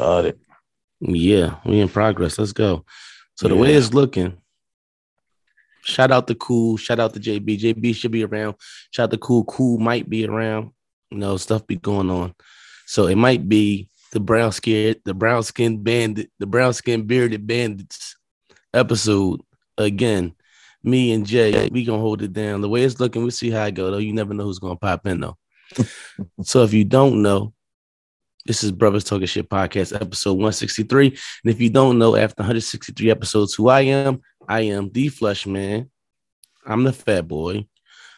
Got it. Yeah, we in progress. Let's go. So the way it's looking, shout out to Cool, shout out to JB. JB should be around. Shout out to Cool. Cool might be around. You know, stuff be going on. So it might be the brown scared, the brown skinned bandit, the brown skinned bearded bandits episode again. Me and Jay, we gonna hold it down. The way it's looking, we'll see how it go though. You never know who's gonna pop in though. so if you don't know, this is Brothers Talking Shit Podcast, episode 163. And if you don't know, after 163 episodes, who I am, I am the Flesh Man. I'm the Fat Boy.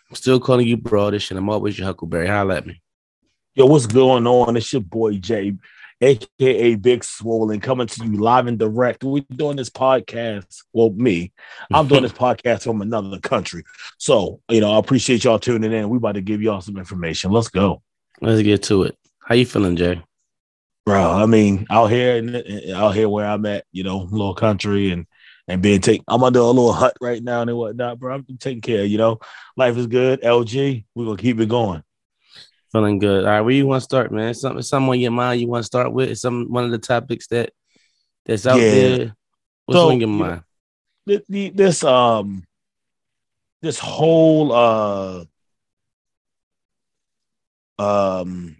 I'm still calling you Broadish, and I'm always your Huckleberry. Holla at me. Yo, what's going on? It's your boy Jay, aka Big Swollen, coming to you live and direct. We're doing this podcast. Well, me, I'm doing this podcast from another country. So, you know, I appreciate y'all tuning in. We about to give y'all some information. Let's go. Let's get to it. How you feeling, Jay? Bro, I mean, out here in, out here where I'm at, you know, little country and and being taken. I'm under a little hut right now and whatnot, bro. I'm taking care, you know. Life is good. LG, we're gonna keep it going. Feeling good. All right, where you want to start, man? Something, something on your mind you want to start with? Some one of the topics that that's out Yeah. there. What's So, on your you- mind? Th- the- This um this whole uh um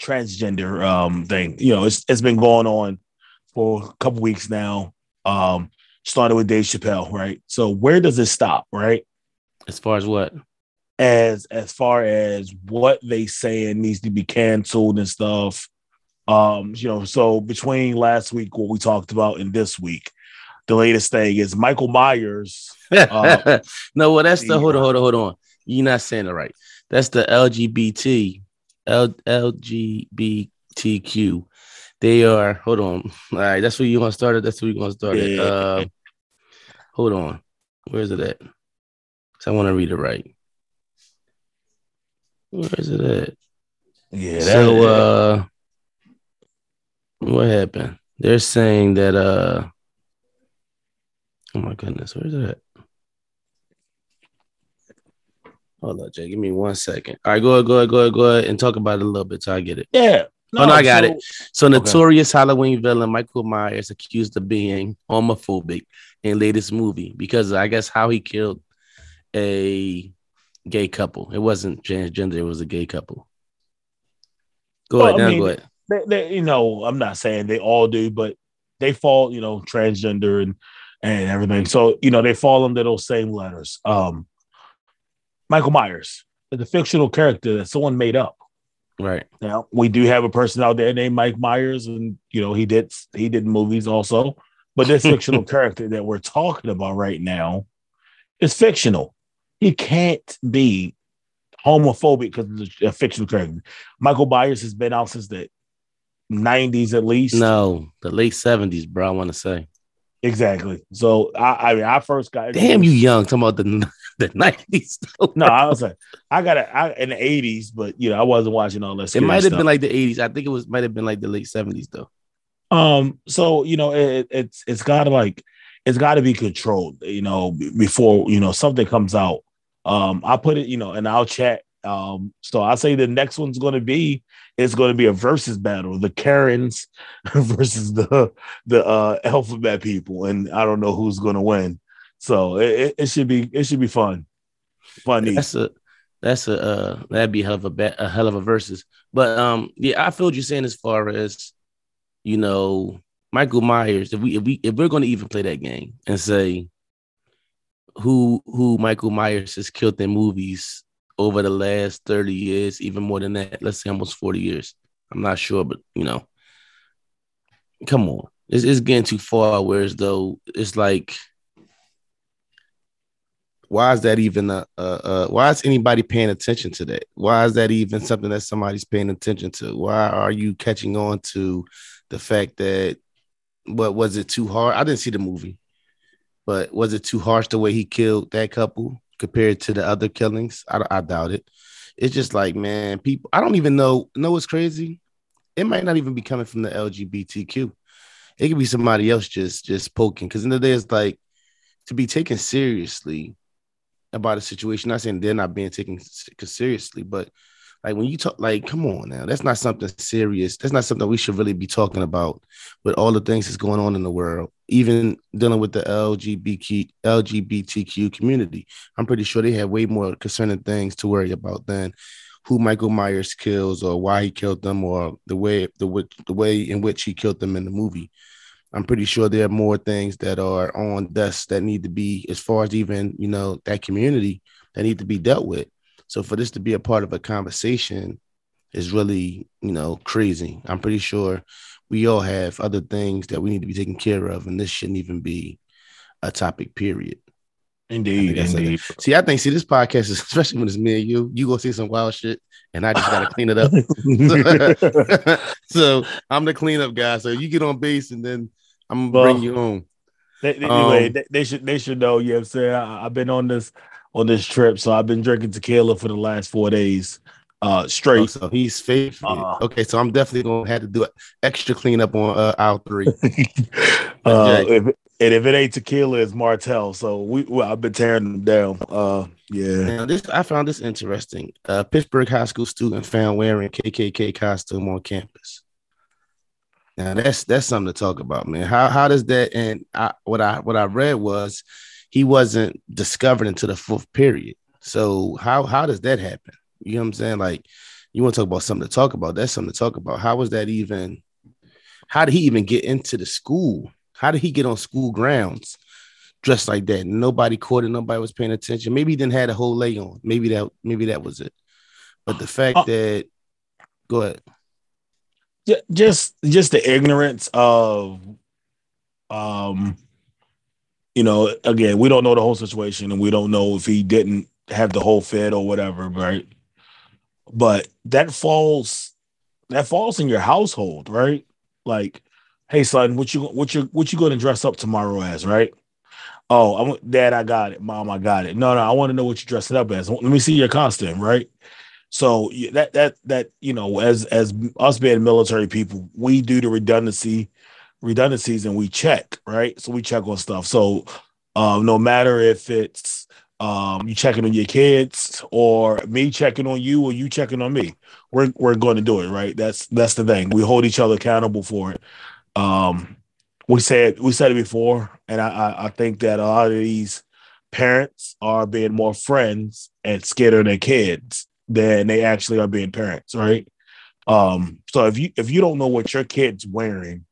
transgender um thing, you know, it's it's been going on for a couple weeks now. Um started with Dave Chappelle, right? So where does it stop, right? As far as what? as as far as what they saying needs to be canceled and stuff. Um, you know, so between last week, what we talked about, and this week, the latest thing is Michael Myers. Uh, no, well, that's the the, hold on, uh, hold on, hold on. You're not saying it right. That's the LGBT, L, LGBTQ. They are. Hold on. All right, that's where you want to start it. That's where you want to start it. Uh, hold on. Where is it at? 'Cause I want to read it right. Where is it at? Yeah, so, uh, what happened? They're saying that. Uh, oh my goodness, where is it at? Hold on, Jay. Give me one second. All right, go ahead, go ahead, go ahead, go ahead, and talk about it a little bit so I get it. yeah. Oh, no, I got so- it. So, notorious Halloween villain Michael Myers accused of being homophobic in latest movie because I guess how he killed a gay couple. It wasn't transgender; it was a gay couple. Go Well, ahead, I now mean, go ahead. They, they, you know, I'm not saying they all do, but they fall, you know, transgender and and everything. So, you know, they fall under those same letters. Um, Michael Myers is a fictional character that someone made up. Right. Now we do have a person out there named Mike Myers, and you know he did he did movies also, but this fictional character that we're talking about right now is fictional. He can't be homophobic because it's a fictional character. Michael Myers has been out since the '90s at least. No, the late seventies, bro. I want to say. exactly. So I, I mean, I first got Damn, you young. Talking about the the nineties. No, I was like, I got it I, in the '80s, but you know, I wasn't watching all that. It might have been like the eighties. I think it was might have been like the late seventies though. Um, so you know, it, it's it's got to like it's got to be controlled, you know, before you know something comes out. Um, I put it, you know, in our chat. Um, so I say the next one's going to be it's going to be a versus battle, the Karens versus the the uh alphabet people, and I don't know who's going to win. So it, it, should be it should be fun, funny. That's a that's a uh, that'd be a hell of a ba- a hell of a versus. But um, yeah, I feel what you're saying as far as you know, Michael Myers. If we if we if we're going to even play that game and say who who Michael Myers has killed in movies over the last 30 years, even more than that, let's say almost 40 years. I'm not sure, but you know, come on, it's, it's getting too far. Whereas though, it's like why is that even a, a, a why is anybody paying attention to that? Why is that even something that somebody's paying attention to? Why are you catching on to the fact that what was it too hard i didn't see the movie but was it too harsh the way he killed that couple compared to the other killings? I, I doubt it. It's just like man people i don't even know know what's crazy? It might not even be coming from the lgbtq it could be somebody else just just poking because in the day it's like to be taken seriously about a situation. Not saying they're not being taken seriously, but Like when you talk, like, come on now, that's not something serious. That's not something we should really be talking about with all the things that's going on in the world, even dealing with the LGBTQ LGBTQ community. I'm pretty sure they have way more concerning things to worry about than who Michael Myers kills or why he killed them or the way the the way in which he killed them in the movie. I'm pretty sure there are more things that are on desk that need to be, as far as even you know that community that need to be dealt with. So for this to be a part of a conversation is really, you know, crazy. I'm pretty sure we all have other things that we need to be taken care of, and this shouldn't even be a topic. Period. Indeed, I indeed. See, I think see this podcast is especially when it's me and you. You go see some wild shit, and I just gotta clean it up. so I'm the cleanup guy. So you get on base, and then I'm gonna well, bring you home. They, anyway, um, they, they, should they should know. You know what I'm saying? I, I've been on this on this trip. So I've been drinking tequila for the last four days uh straight. Oh, so he's faithful. Uh, okay, so I'm definitely gonna have to do an extra cleanup on uh aisle three. uh, if, and if it ain't tequila, it's Martell. So we well, I've been tearing them down. Uh yeah. Now this I found this interesting. Uh Pittsburgh high school student found wearing KKK costume on campus. Now that's that's something to talk about, man. How how does that and I what I what I read was he wasn't discovered until the fourth period. So how how does that happen? You know what I'm saying? Like you want to talk about something to talk about. That's something to talk about. How was that even? How did he even get into the school? How did he get on school grounds dressed like that? Nobody caught it. Nobody was paying attention. Maybe he didn't have a whole lay on. Maybe that maybe that was it. But the fact uh, that go ahead. Just just the ignorance of um you know, again, we don't know the whole situation and we don't know if he didn't have the whole fit or whatever, right? But that falls that falls in your household, right? Like, hey son, what you what you what you going to dress up tomorrow as, right? Oh, I'm dad, I got it. Mom, I got it. No, no, I want to know what you're dressing up as. Let me see your costume, right? So that that that you know, as as us being military people, we do the redundancy redundancies and we check, right? So we check on stuff. So um, no matter if it's um, you checking on your kids or me checking on you or you checking on me, we're we're going to do it, right? That's that's the thing. We hold each other accountable for it. Um, we said we said it before, and I, I, I think that a lot of these parents are being more friends and scared of their kids than they actually are being parents, right? Um, so if you if you don't know what your kid's wearing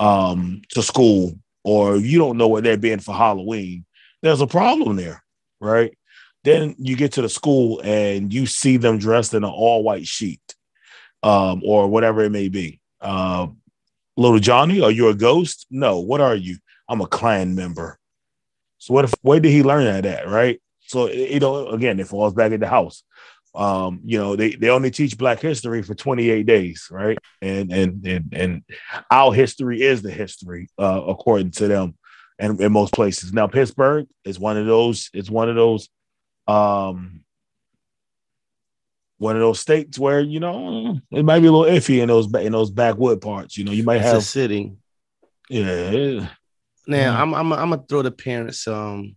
um, to school or you don't know what they're being for Halloween, there's a problem there, right? Then you get to the school and you see them dressed in an all white sheet um, or whatever it may be. Uh, Little Johnny, are you a ghost? No. What are you? I'm a Klan member. So what if where did he learn that at, right? So you know, again, it falls back in the house um, you know, they, they only teach Black history for 28 days, right? And and and and our history is the history, uh, according to them, and in most places. Now, Pittsburgh is one of those. It's one of those, um, one of those states where you know it might be a little iffy in those in those backwood parts. You know, you might it's have a city. Yeah. Now, mm-hmm. I'm I'm I'm gonna throw the parents um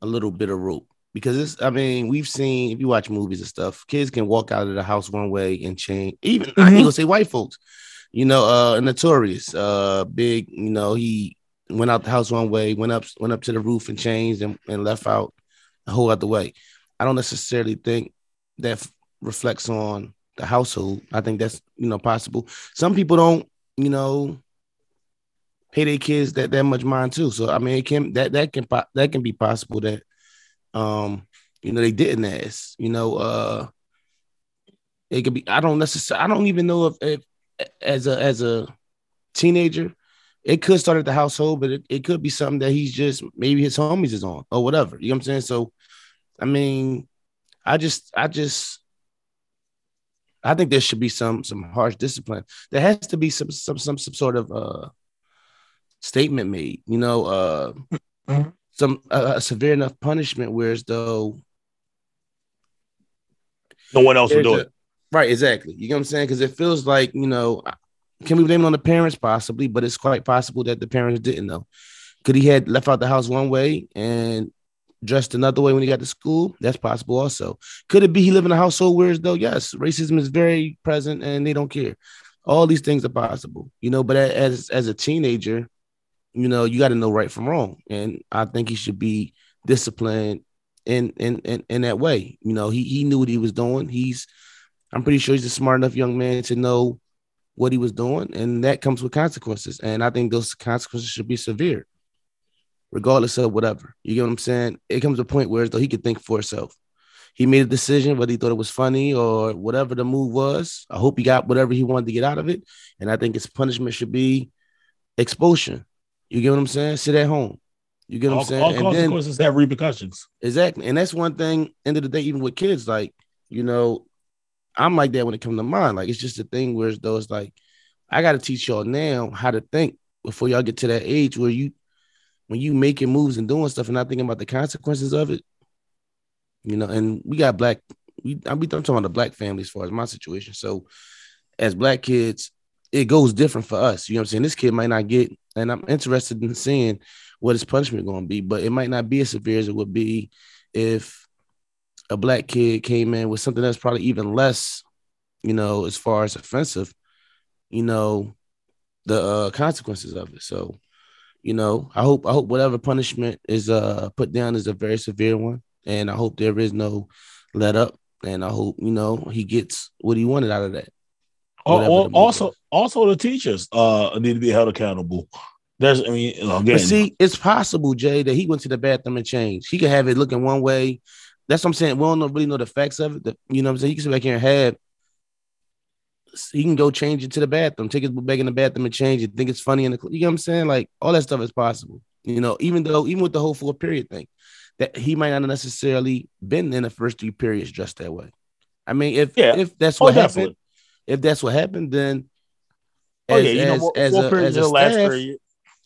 a little bit of rope because it's I mean, we've seen if you watch movies and stuff, kids can walk out of the house one way and change. Even mm-hmm. I ain't gonna say white folks, you know, uh notorious, uh big, you know, he went out the house one way, went up, went up to the roof and changed and, and left out a whole other way. I don't necessarily think that f- reflects on the household. I think that's you know possible. Some people don't, you know, pay their kids that that much mind too. So I mean, it can that that can that can be possible that um, you know, they didn't ask. You know, uh, it could be. I don't necessarily. I don't even know if, if as a as a teenager, it could start at the household, but it, it could be something that he's just maybe his homies is on or whatever. You know what I'm saying? So, I mean, I just I just I think there should be some some harsh discipline. There has to be some some some some sort of uh statement made. You know, uh mm-hmm some uh, a severe enough punishment, whereas though no one else will do a, it. Right, exactly. You know what I'm saying? Because it feels like you know, can we blame it on the parents possibly? But it's quite possible that the parents didn't know. Could he had left out the house one way and dressed another way when he got to school? That's possible also. Could it be he lived in a household where though, yes, racism is very present and they don't care. All these things are possible, you know, but as as a teenager, you know, you got to know right from wrong. And I think he should be disciplined in in in, in that way. You know, he he knew what he was doing. He's I'm pretty sure he's a smart enough young man to know what he was doing, and that comes with consequences. And I think those consequences should be severe, regardless of whatever. You get what I'm saying? It comes to a point where though he could think for himself. He made a decision, whether he thought it was funny or whatever the move was. I hope he got whatever he wanted to get out of it. And I think his punishment should be expulsion. You get what I'm saying? Sit at home. You get what all, I'm saying? All consequences then, have repercussions. Exactly. And that's one thing, end of the day, even with kids, like, you know, I'm like that when it comes to mine. Like it's just a thing where though it's like I got to teach y'all now how to think before y'all get to that age where you when you making moves and doing stuff and not thinking about the consequences of it. You know, and we got black. We I'm, I'm talking about the black family as far as my situation. So as black kids, it goes different for us. You know what I'm saying? This kid might not get, and I'm interested in seeing what his punishment going to be, but it might not be as severe as it would be if a black kid came in with something that's probably even less, you know, as far as offensive, you know, the uh, consequences of it. So, you know, I hope I hope whatever punishment is uh put down is a very severe one, and I hope there is no let up, and I hope you know he gets what he wanted out of that. Also, also the teachers uh need to be held accountable. There's, I mean, again, but see, it's possible, Jay, that he went to the bathroom and changed. He could have it looking one way, that's what I'm saying. We don't know, really know the facts of it. The, you know what I'm saying? You can sit back here and have he can go change it to the bathroom, take his back in the bathroom and change it. Think it's funny in the you know what I'm saying? Like all that stuff is possible. You know, even though even with the whole four period thing, that he might not necessarily been in the first three periods just that way. I mean, if yeah. if that's oh, what oh, happened, definitely. If that's what happened, then oh, as, oh, yeah, you know, as, a, as a staff,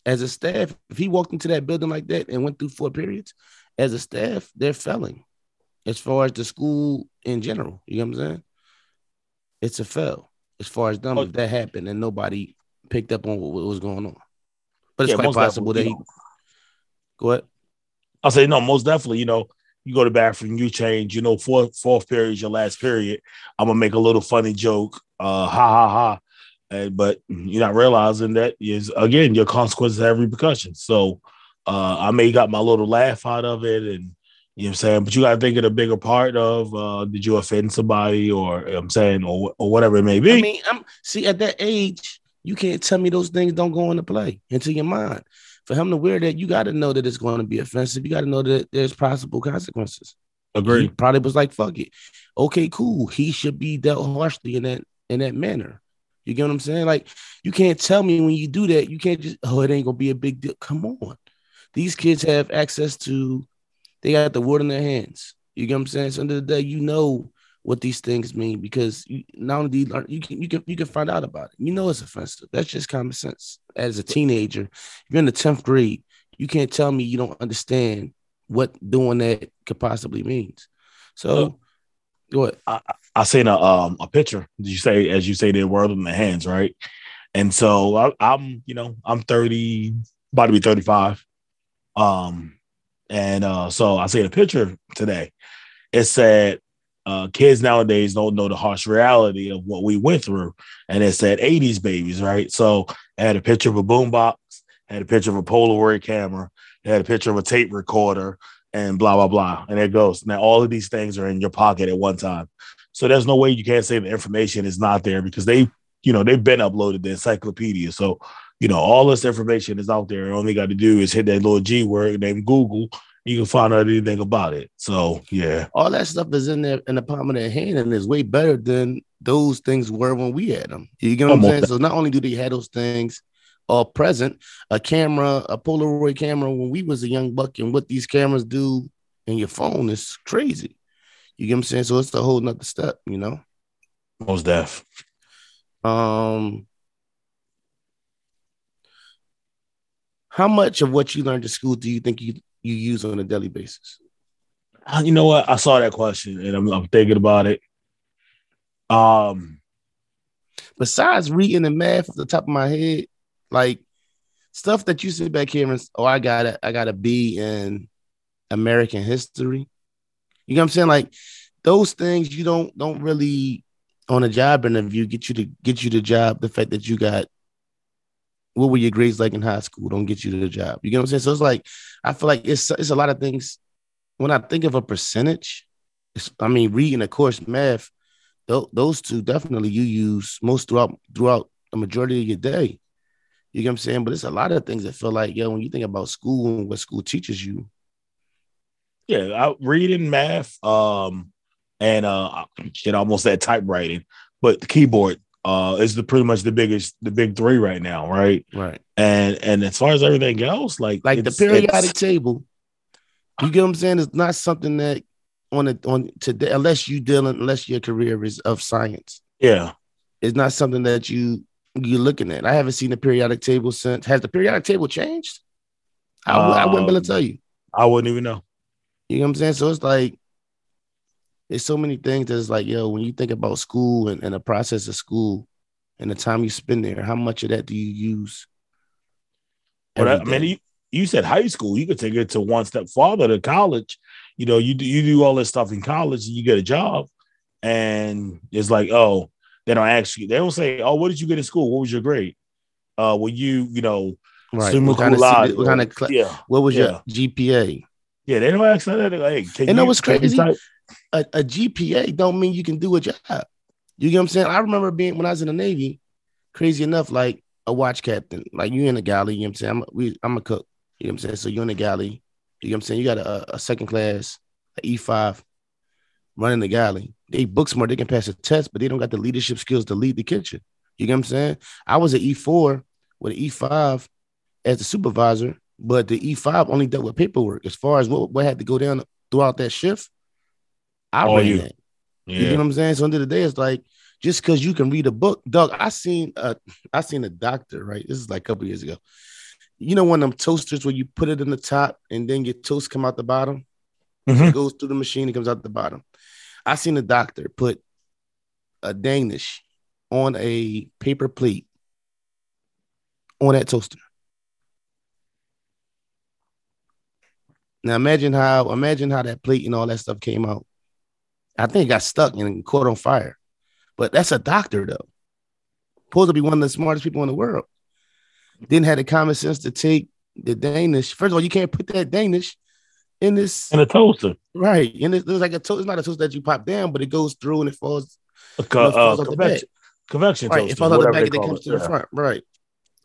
as a staff, if he walked into that building like that and went through four periods, as a staff, they're failing as far as the school in general. You know what I'm saying? It's a fail as far as them. Oh, if that happened and nobody picked up on what, what was going on, but it's yeah, quite possible that he. Know, go ahead. I'll say no. Most definitely, you know, you go to bathroom, you change. You know, fourth fourth period is your last period. I'm gonna make a little funny joke. Uh, ha ha ha. And, but you're not realizing that is again your consequences have repercussions. So uh, I may got my little laugh out of it, and you know what I'm saying? But you got to think of the bigger part of uh, did you offend somebody or you know I'm saying or or whatever it may be. I mean, I'm see at that age, you can't tell me those things don't go into play into your mind. For him to wear that, you got to know that it's going to be offensive. You got to know that there's possible consequences. Agree. He probably was like, "Fuck it, okay, cool." He should be dealt harshly in that in that manner. You get what I'm saying? Like, you can't tell me when you do that, you can't just, oh, it ain't gonna be a big deal. Come on, these kids have access to they got the word in their hands. You get what I'm saying? So, end of the day, you know what these things mean because you not only you, you can you can you can find out about it. You know it's offensive. That's just common sense. As a teenager, you're in the tenth grade, you can't tell me you don't understand what doing that could possibly means. So, go ahead. I, I seen a um a picture. Did you say as you say the word in the hands, right? And so I, I'm you know I'm 30, about to be 35. Um, and uh, so I seen a picture today. It said, uh, kids nowadays don't know the harsh reality of what we went through. And it said 80s babies, right? So I had a picture of a boombox, had a picture of a Polaroid camera, had a picture of a tape recorder, and blah, blah, blah. And it goes. Now, all of these things are in your pocket at one time. So there's no way you can't say the information is not there because they, you know, they've been uploaded the encyclopedia. So you know, all this information is out there. All they got to do is hit that little G word named Google. You can find out anything about it. So yeah, all that stuff is in there in the palm of their hand, and is way better than those things were when we had them. You get what I'm saying? So not only do they have those things all present, a camera, a Polaroid camera when we was a young buck, and what these cameras do in your phone is crazy. You get what I'm saying? So it's a whole nother step, you know. Most deaf. Um, How much of what you learned at school do you think you, you use on a daily basis? Uh, you know what? I saw that question and I'm, I'm thinking about it. Um, besides reading and math off the top of my head, like stuff that you sit back here and oh, I got it, I got a B in American history. You know what I'm saying? Like those things you don't don't really on a job interview get you to get you the job. The fact that you got what were your grades like in high school don't get you to the job. You get what I'm saying? So it's like I feel like it's it's a lot of things. When I think of a percentage, I mean reading of course math, th- those two definitely you use most throughout throughout the majority of your day. You get what I'm saying? But it's a lot of things that feel like, yo, when you think about school and what school teaches you. Yeah, I, reading, math, um, and uh, shit, almost that typewriting, but the keyboard uh is the pretty much the biggest, the big three right now, right? Right. And and as far as everything else, like like the periodic table, you get what I'm saying? It's not something that on it on today, unless you dealing, unless your career is of science. Yeah, it's not something that you you're looking at. I haven't seen the periodic table since. Has the periodic table changed? I, um, I wouldn't be able to tell you. I wouldn't even know. You know what I'm saying? So it's like there's so many things that's like, yo, when you think about school and, and the process of school and the time you spend there, how much of that do you use? But I mean, you, you said high school. You could take it to one step farther to college. You know, you do, you do all this stuff in college, and you get a job, and it's like, oh, they don't ask you. They don't say, "Oh, what did you get in school? What was your grade? Uh, were you, you know, right? What kind, of, what kind of, cl- yeah. What was yeah. your GPA? Yeah, they don't ask that. Like, hey, and that was crazy. A, a, GPA don't mean you can do a job. You get what I'm saying? I remember being when I was in the Navy. Crazy enough, like a watch captain, like you in the galley. You know what I'm saying? I'm a, we, I'm a cook. You know what I'm saying? So you're in the galley. You know what I'm saying? You got a, a second class, an E5 running the galley. They book smart, they can pass a test, but they don't got the leadership skills to lead the kitchen. You get what I'm saying? I was an E4 with an E5 as the supervisor, but the E5 only dealt with paperwork. As far as what, what had to go down throughout that shift, I oh, ran you. that. Yeah. You know what I'm saying? So end of the day, it's like just because you can read a book, Doug. I seen a I seen a doctor, right? This is like a couple years ago. You know one of them toasters where you put it in the top and then your toast come out the bottom? Mm-hmm. it goes through the machine, it comes out the bottom. I seen a doctor put a Danish on a paper plate on that toaster. Now imagine how imagine how that plate and all that stuff came out. I think it got stuck and caught on fire. But that's a doctor though. Supposed to be one of the smartest people in the world. Didn't have the common sense to take the Danish. First of all, you can't put that Danish in this in a toaster, right? And it's, it's like a toaster. It's not a toaster that you pop down, but it goes through and it falls. A co- you know, falls uh, convection, convection right? Toaster, it falls out the back and it comes it. to yeah. the front, right?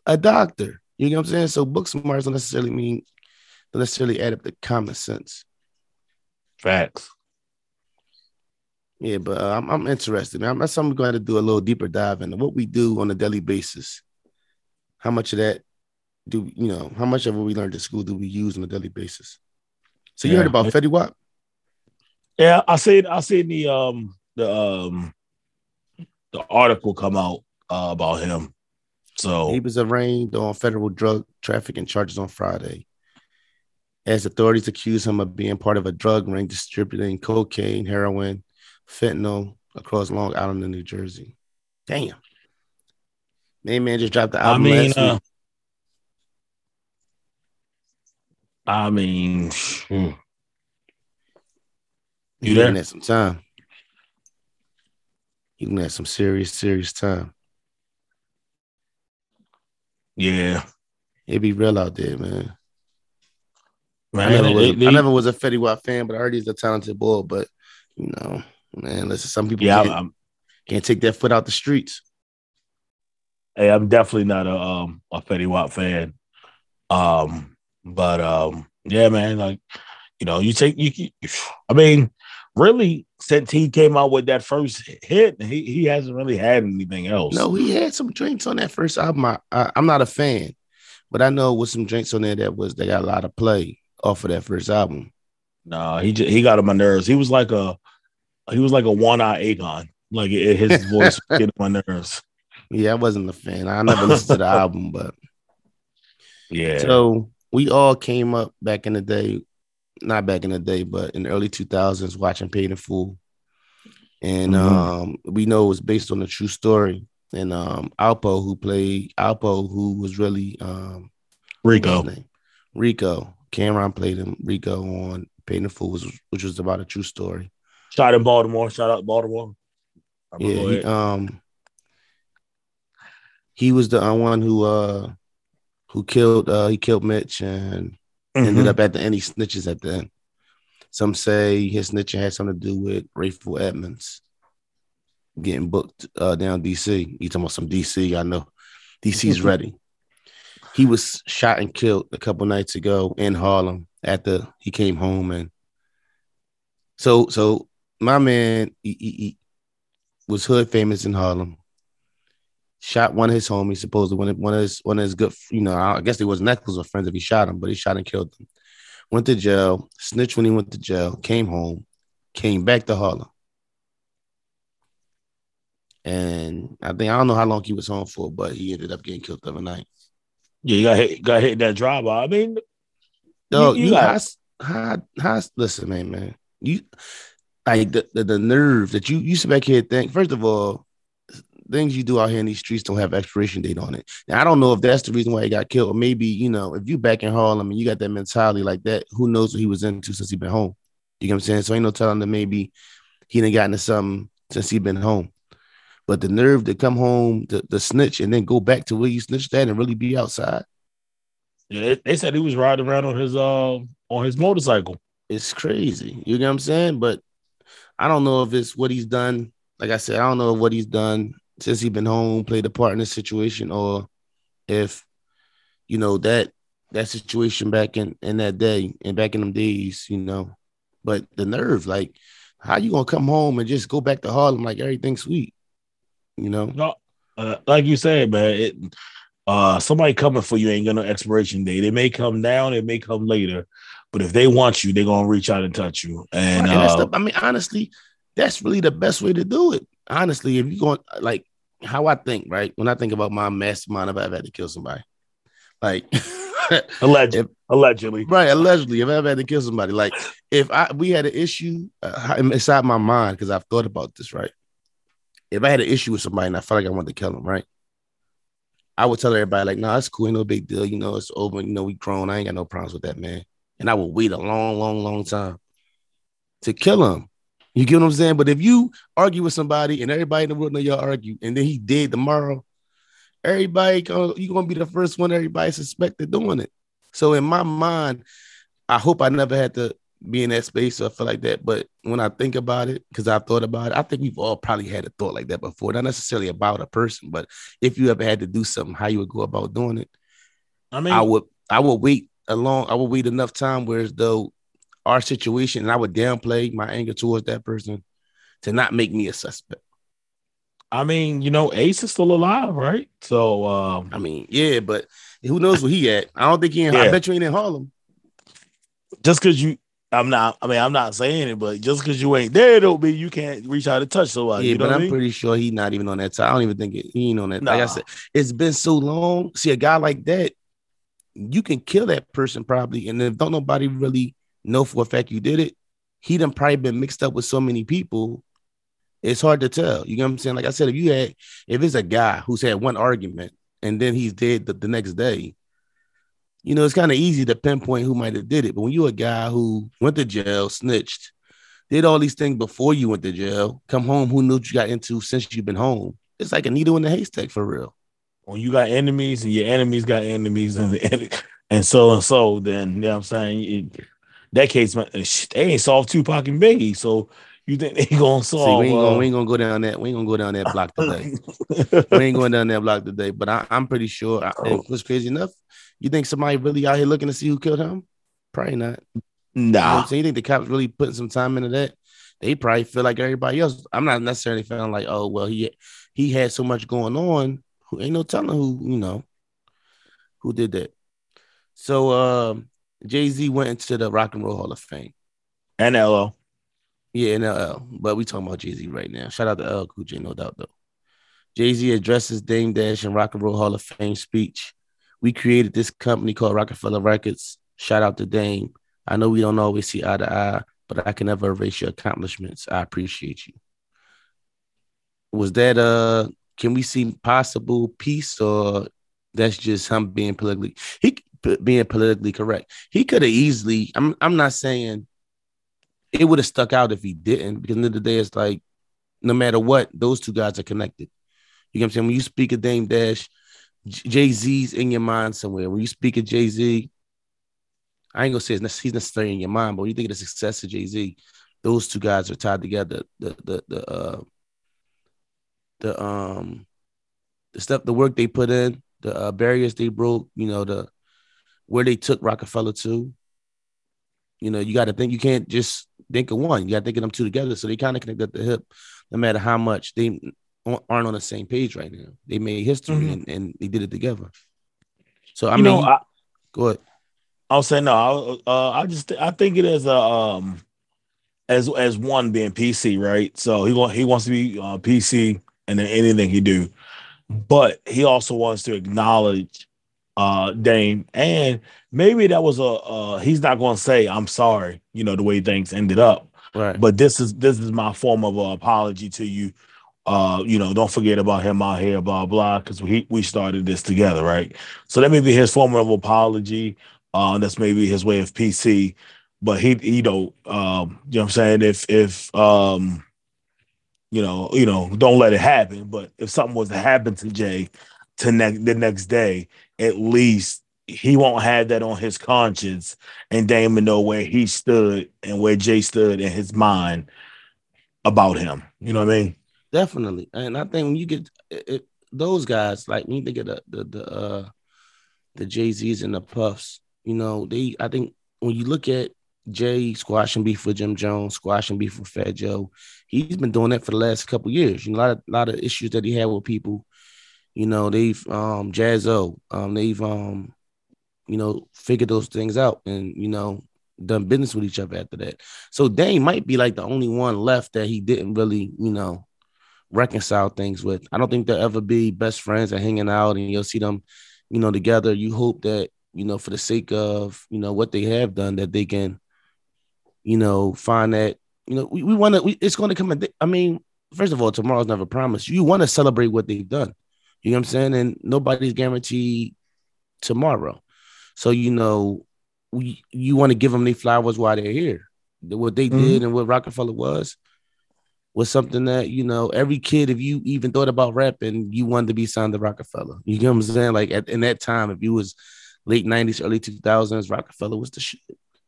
A doctor, you know what I'm saying? So book smarts don't necessarily mean don't necessarily add up to common sense. Facts. Yeah, but uh, I'm, I'm interested, man. That's something we're going to do a little deeper dive into what we do on a daily basis. How much of that do you know? How much of what we learned at school do we use on a daily basis? So you yeah. heard about Fetty Wap? Yeah, I seen I seen the um the um the article come out uh, about him. So he was arraigned on federal drug trafficking charges on Friday. As authorities accused him of being part of a drug ring distributing cocaine, heroin, fentanyl across Long Island and New Jersey. Damn. Main man just dropped the album. I mean, uh, I mean, hmm. you there? At some time. You can have some serious, serious time. Yeah, it be real out there, man. Man, I never, was, I never was a Fetty Wap fan, but I heard he's a talented boy. But you know, man, listen, some people yeah, can't, I'm, can't take that foot out the streets. Hey, I'm definitely not a um a Fetty Wap fan. Um, but um, yeah, man, like you know, you take you. I mean, really, since he came out with that first hit, he he hasn't really had anything else. No, he had some drinks on that first album. I, I, am not a fan, but I know with some drinks on there that was they got a lot of play off of that first album. No, he just, he got on my nerves. He was like a he was like a one eye Akon. Like it, his voice getting my nerves. Yeah, I wasn't a fan. I never listened to the album, but yeah. So we all came up back in the day, not back in the day, but in the early 2000s watching Paid in Full. And mm-hmm. um, we know it was based on a true story. And um, Alpo, who played Alpo, who was really um, Rico. Rico. Cam'ron played him, Rico on Paid in Full, was, which was about a true story. Shot in Baltimore. Shout out Baltimore. Yeah, he, um, he was the uh, one who uh who killed uh he killed Mitch and mm-hmm. ended up at the end he snitches at the end. Some say his snitching had something to do with Rayful Edmonds getting booked uh down DC. You talking about some DC? I know DC's ready. He was shot and killed a couple nights ago in Harlem after he came home and so so my man he, he, he was hood famous in Harlem shot one of his homies, supposedly one of, one of his one of his good, you know, I guess he was necklace of friends if he shot him, but he shot and killed him. Went to jail, snitched when he went to jail, came home, came back to Harlem. And I think I don't know how long he was home for, but he ended up getting killed the other night. Yeah, you got hit, got hit that drive. I mean, no, you, you, you got how, how, listen, man, man. You like the, the, the nerve that you you sit back here and think. First of all, things you do out here in these streets don't have expiration date on it. Now, I don't know if that's the reason why he got killed. Or maybe, you know, if you back in Harlem and you got that mentality like that, who knows what he was into since he been home. You know what I'm saying? So ain't no telling that maybe he didn't got into something since he been home. But the nerve to come home, the, the snitch, and then go back to where you snitched at and really be outside. Yeah, they, they said he was riding around on his uh on his motorcycle. It's crazy. You know what I'm saying? But I don't know if it's what he's done. Like I said, I don't know what he's done since he been home played a part in this situation, or if you know that that situation back in in that day and back in them days, you know. But the nerve, like, how you gonna come home and just go back to Harlem like everything's sweet, you know? No, uh, like you said, man, it uh somebody coming for you ain't gonna expiration date. It may come down, it may come later, but if they want you, they're gonna reach out and touch you. And, right, and uh, the, I mean, honestly, that's really the best way to do it. Honestly, if you're going like how I think, right? When I think about my mastermind, if I ever had to kill somebody, like allegedly, if, allegedly, right? Allegedly, if I ever had to kill somebody, like if I we had an issue uh, inside my mind because I've thought about this, right? If I had an issue with somebody and I felt like I wanted to kill them, right? I would tell everybody like, "No, nah, it's cool, ain't no big deal. You know, it's over. You know, we grown. I ain't got no problems with that, man." And I will wait a long, long, long time to kill him. You get what I'm saying? But if you argue with somebody and everybody in the world know y'all argue, and then he dead tomorrow, everybody gonna, you gonna be the first one everybody suspected doing it. So in my mind, I hope I never had to be in that space or feel like that. But when I think about it, because I've thought about it, I think we've all probably had a thought like that before. Not necessarily about a person, but if you ever had to do something, how you would go about doing it. I mean, I would I would wait a long, I would wait enough time where as though our situation, and I would downplay my anger towards that person to not make me a suspect. I mean, you know, Ace is still alive, right? So, um, I mean, yeah, but who knows where he at? I don't think he. In, yeah. I bet you ain't in Harlem. Just because you, I'm not. I mean, I'm not saying it, but just because you ain't there, don't mean you can't reach out and touch somebody. Yeah, but I'm mean? pretty sure he's not even on that side. I don't even think it, he ain't on that. Nah. Like I said, it's been so long. See, a guy like that, you can kill that person probably, and if don't nobody really know for a fact you did it, he done probably been mixed up with so many people. It's hard to tell. You know what I'm saying? Like I said, if you had, if it's a guy who's had one argument and then he's dead the, the next day, you know, it's kind of easy to pinpoint who might have did it. But when you're a guy who went to jail, snitched, did all these things before you went to jail, come home, who knew you got into since you've been home? It's like a needle in the haystack for real. When you got enemies and your enemies got enemies and and so and so, then you know what I'm saying it, that case, they ain't solved Tupac and Biggie. So you think they gonna solve? See, we, ain't gonna, uh, we ain't gonna go down that. We ain't gonna go down that block today. we ain't going down that block today. But I, am pretty sure. I, it was crazy enough. You think somebody really out here looking to see who killed him? Probably not. Nah. You, know so you think the cops really putting some time into that? They probably feel like everybody else. I'm not necessarily feeling like, oh well, he he had so much going on. Who ain't no telling who you know who did that. So um Jay Z went into the Rock and Roll Hall of Fame. And LL. Yeah, and LL. But we talking about Jay Z right now. Shout out to LL Cool J, no doubt though. Jay Z addresses Dame Dash in Rock and Roll Hall of Fame speech. We created this company called Roc-A-Fella Records. Shout out to Dame. I know we don't always see eye to eye, but I can never erase your accomplishments. I appreciate you. Was that uh can we see possible peace or that's just him being politically he being politically correct. He could have easily. I'm. I'm not saying it would have stuck out if he didn't. Because in the, the day, it's like no matter what, those two guys are connected. You know what I'm saying? When you speak of Dame Dash, Jay Z's in your mind somewhere. When you speak of Jay Z, I ain't gonna say he's necessarily in your mind, but when you think of the success of Jay Z, those two guys are tied together. The the the uh, the um the stuff, the work they put in, the uh, barriers they broke, you know, the where they took Roc-A-Fella to. You know, you got to think you can't just think of one. You got to think of them two together. So they kind of connect at the hip, no matter how much they aren't on the same page right now. They made history mm-hmm. and, and they did it together. So I you mean, know, I, go ahead. I'll say no. I, uh, I just I think it is a um as as one being PC, right? So he want he wants to be uh, PC and then anything he do, but he also wants to acknowledge uh Dame and maybe that was a uh he's not going to say I'm sorry, you know, the way things ended up. Right. But this is this is my form of uh, apology to you. Uh, you know, don't forget about him out here, blah blah, because we we started this together, right? So that may be his form of apology. Uh, that's maybe his way of PC. But he, you know, um, you know what I'm saying? If if um you know, you know, don't let it happen. But if something was to happen to Jay to next the next day, at least he won't have that on his conscience, and Damon know where he stood and where Jay stood in his mind about him. You know what I mean? Definitely, and I think when you get it, those guys, like when you think of the the the, uh, the Jay Z's and the Puffs, you know, they I think when you look at Jay squashing beef with Jim Jones, squashing beef with Fat Joe. He's been doing that for the last couple years. You know, a lot of, lot of issues that he had with people. You know, they've um Jaz-O, um, they've um, you know, figured those things out and you know, done business with each other after that. So Dame might be like the only one left that he didn't really, you know, reconcile things with. I don't think they'll ever be best friends and hanging out and you'll see them, you know, together. You hope that, you know, for the sake of, you know, what they have done, that they can you know, find that, you know, we, we want to, it's going to come. I mean, first of all, tomorrow's never promised. You want to celebrate what they've done. You know what I'm saying? And nobody's guaranteed tomorrow. So, you know, we, you want to give them their flowers while they're here. What they mm-hmm. did and what Roc-A-Fella was, was something that, you know, every kid, if you even thought about rapping, you wanted to be signed to Roc-A-Fella. You know what I'm saying? Like at, in that time, if you was late 90s, early 2000s, Roc-A-Fella was the shit.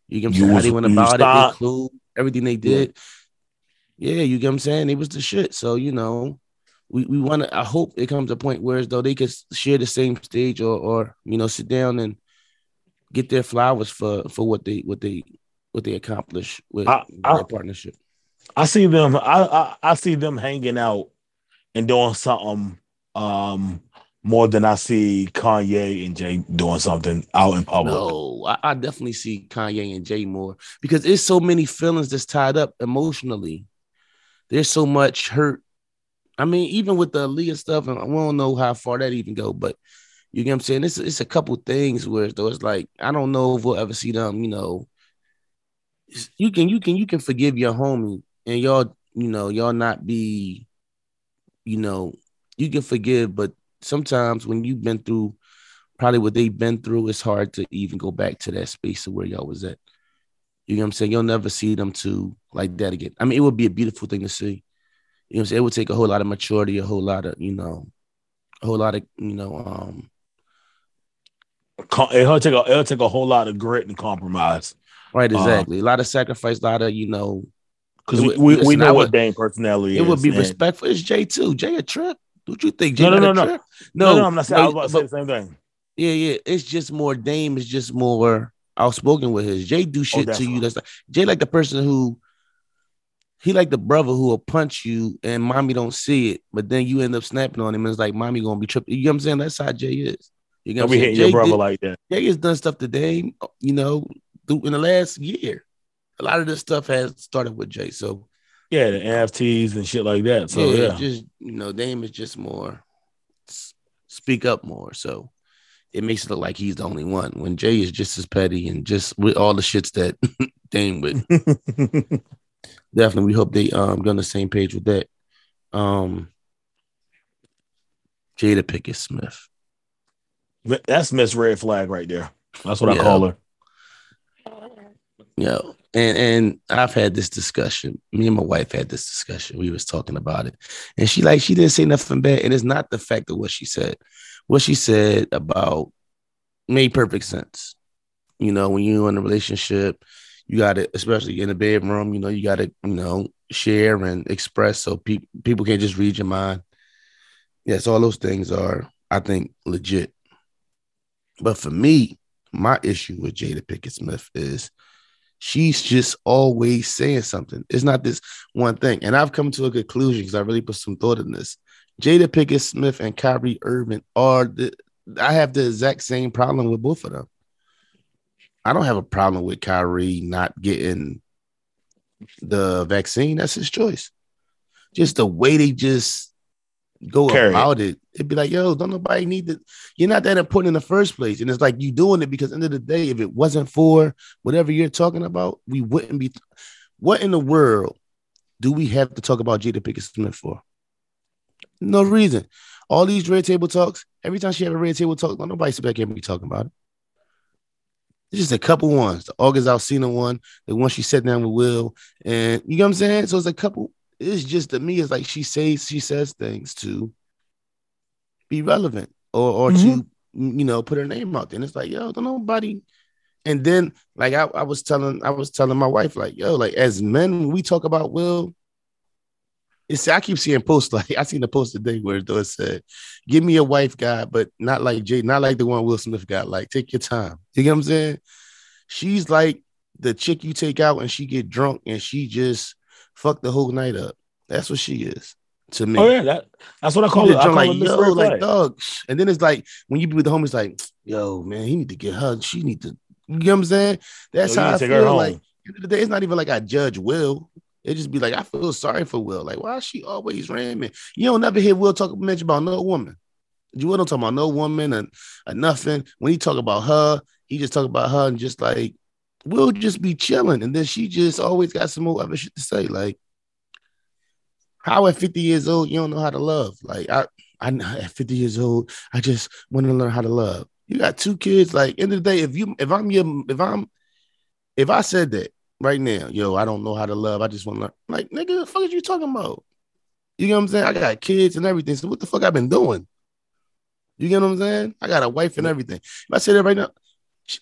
You get what I'm saying? How they went about it, everything they did. Yeah. yeah, you get what I'm saying? It was the shit. So, you know, we, we want to, I hope it comes a point where as though they could share the same stage or, or, you know, sit down and get their flowers for, for what they, what they, what they accomplish with I, their I, partnership. I see them, I, I, I see them hanging out and doing something um more than I see Kanye and Jay doing something out in public. No, I, I, definitely see Kanye and Jay more because there's so many feelings that's tied up emotionally. There's so much hurt. I mean, even with the Aaliyah stuff, and we don't know how far that even go, but you get what I'm saying? It's it's a couple things where though it's like I don't know if we'll ever see them. You know, you can you can you can forgive your homie and y'all you know y'all not be, you know, you can forgive, but sometimes when you've been through probably what they've been through, it's hard to even go back to that space of where y'all was at. You know what I'm saying? You'll never see them two like that again. I mean, it would be a beautiful thing to see. You know what I'm saying? It would take a whole lot of maturity, a whole lot of, you know, a whole lot of, you know, um it'll take a it'll take a whole lot of grit and compromise. Right, uh, exactly. a lot of sacrifice, a lot of, you know, because we, we, we know what Dame personality it is. It would be respectful. It's Jay too. Jay a trip. Don't you think? Jay no, no, no, no. no, no. I'm not saying. I was about to say the same thing. Yeah, yeah. It's just more. Dame is just more outspoken with his. Jay do shit to you. That's like Jay, like the person who he like the brother who will punch you and mommy don't see it, but then you end up snapping on him and it's like mommy gonna be tripping. You know what I'm saying? That's how Jay is. You know what I'm saying? your brother did, like that. Jay has done stuff today, you know, in the last year. A lot of this stuff has started with Jay. So yeah, the NFTs and shit like that. So yeah, yeah. just you know, Dame is just more speak up more. So it makes it look like he's the only one. When Jay is just as petty and just with all the shits that Dame with. Definitely, we hope they um get on the same page with that. Um Jada Pinkett Smith. That's Miss Red Flag right there. That's what yeah. I call her. Yeah, and and I've had this discussion. Me and my wife had this discussion. We was talking about it, and she like she didn't say nothing bad, and it's not the fact of what she said. What she said about made perfect sense. You know, when you're in a relationship, you got to, especially in the bedroom, you know, you got to, you know, share and express so people people can't just read your mind. Yes, all those things are, I think, legit. But for me, my issue with Jada Pinkett Smith is she's just always saying something. It's not this one thing. And I've come to a conclusion because I really put some thought in this. Jada Pinkett Smith and Kyrie Irving are the I have the exact same problem with both of them. I don't have a problem with Kyrie not getting the vaccine. That's his choice. Just the way they just go Carry about it. it. It'd be like, yo, don't nobody need to. You're not that important in the first place. And it's like you doing it because end of the day, if it wasn't for whatever you're talking about, we wouldn't be. What in the world do we have to talk about Jada Pinkett Smith for? No reason. All these red table talks, every time she have a red table talk, don't nobody sit back here and be talking about it. It's just a couple ones. The August Alsina one, the one she sat down with Will, and you know what I'm saying. So it's a couple. It's just to me, it's like she says she says things to be relevant or or mm-hmm. to you know put her name out there. And it's like, yo, don't nobody. And then like I, I was telling I was telling my wife like, yo, like as men, we talk about Will, it's I keep seeing posts like I seen the post today where it said, "Give me a wife guy, but not like Jay, not like the one Will Smith got. Like take your time." You get what I'm saying? She's like the chick you take out and she get drunk and she just fuck the whole night up. That's what she is to me. Oh yeah, that, that's what I call it. I call like yo, like dog. And then it's like when you be with the homies, like yo, man, he need to get her. She need to. You know what I'm saying? That's yo, how I feel. Like end of the day, it's not even like I judge Will. It just be like, I feel sorry for Will. Like, why is she always ramming? You don't never hear Will talk mention about no woman. You don't talk about no woman and, and nothing. When he talk about her, he just talk about her and just like Will just be chilling. And then she just always got some more other shit to say. Like, how at 50 years old you don't know how to love? Like, I, I at 50 years old, I just want to learn how to love. You got two kids. Like, end of the day, if you if I'm your if I'm if I said that right now, yo, I don't know how to love. I just want to learn. Like, nigga, the fuck are you talking about? You know what I'm saying? I got kids and everything. So what the fuck I've been doing? You get what I'm saying? I got a wife and everything. If I say that right now, she,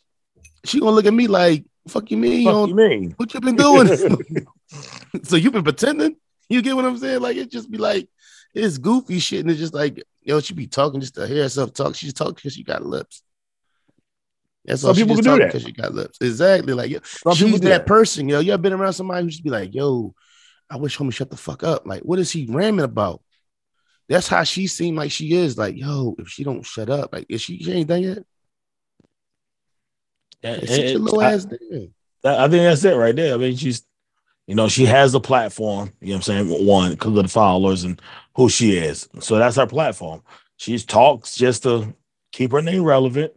she gonna look at me like, fuck you mean? Fuck you, mean? What you been doing? so you been pretending? You get what I'm saying? Like it just be like it's goofy shit, and it's just like, yo, she be talking just to hear herself talk. She's talking because she got lips. That's all people can do that because she got lips. Exactly. Like Some she's that, that, person. Yo, you ever been around somebody who just be like, yo, I wish homie shut the fuck up. Like, what is he ramming about? That's how she seemed like she is. Like, yo, if she don't shut up, like, is she, she ain't done yet? It, little I, ass That, I think that's it right there. I mean, she's, you know, she has the platform. You know what I'm saying? One because of the followers and who she is. So that's her platform. She talks just to keep her name relevant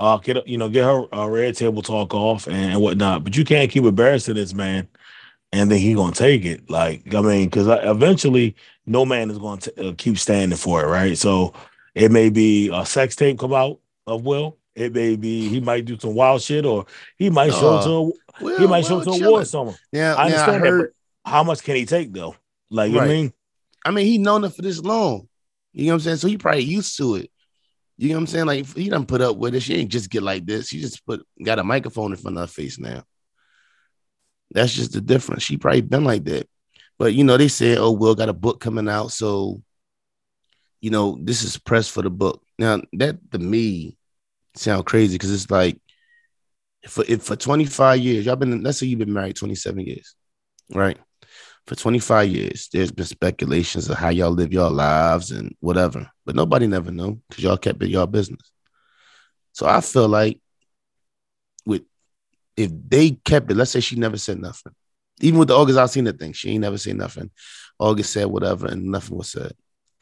uh, get you know, get her uh, red table talk off and, and, whatnot. But you can't keep embarrassing this man, and then he gonna take it. Like I mean, because eventually, no man is going to uh, keep standing for it, right? So it may be a sex tape come out of Will. It may be he might do some wild shit, or he might show uh, to a, Will, he might show to a war somewhere. Yeah, I understand yeah, I heard, that. how much can he take though? Like right. I mean, I mean, he known it for this long. You know what I'm saying? So he probably used to it. You know what I'm saying? Like he done put up with it. She ain't just get like this. She just put got a microphone in front of her face now. That's just the difference. She probably been like that. But you know, they said, oh, Will got a book coming out. So, you know, this is press for the book. Now, that to me sound crazy because it's like for if for 25 years, y'all been let's say you've been married 27 years, right? for 25 years, there's been speculations of how y'all live your lives and whatever, but nobody never know because y'all kept it y'all business. So I feel like with if they kept it, let's say she never said nothing. Even with the August I seen the thing, she ain't never said nothing. August said whatever and nothing was said.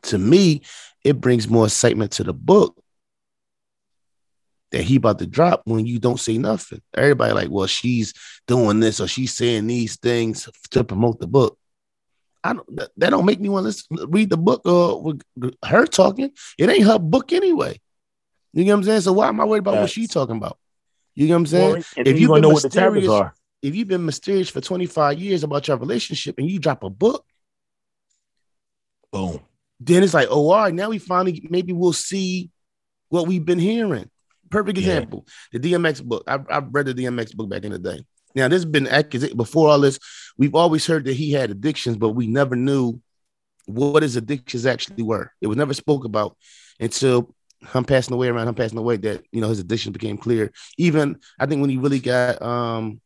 To me, it brings more excitement to the book that he about to drop when you don't say nothing. Everybody like, well, she's doing this or she's saying these things to promote the book. I don't, that don't make me want to read the book or with her talking. It ain't her book anyway. You know what I'm saying? So why am I worried about yes. what she's talking about? You know what I'm saying? Well, if you know what the chapters are, if you've been mysterious for 25 years about your relationship and you drop a book, Boom. then it's like, oh, all right, now we finally maybe we'll see what we've been hearing. Perfect Yeah. example, the DMX book. I, I read the DMX book back in the day. Now, this has been before all this. We've always heard that he had addictions, but we never knew what his addictions actually were. It was never spoke about until him passing away around him passing away that you know his addiction became clear. Even I think when he really got um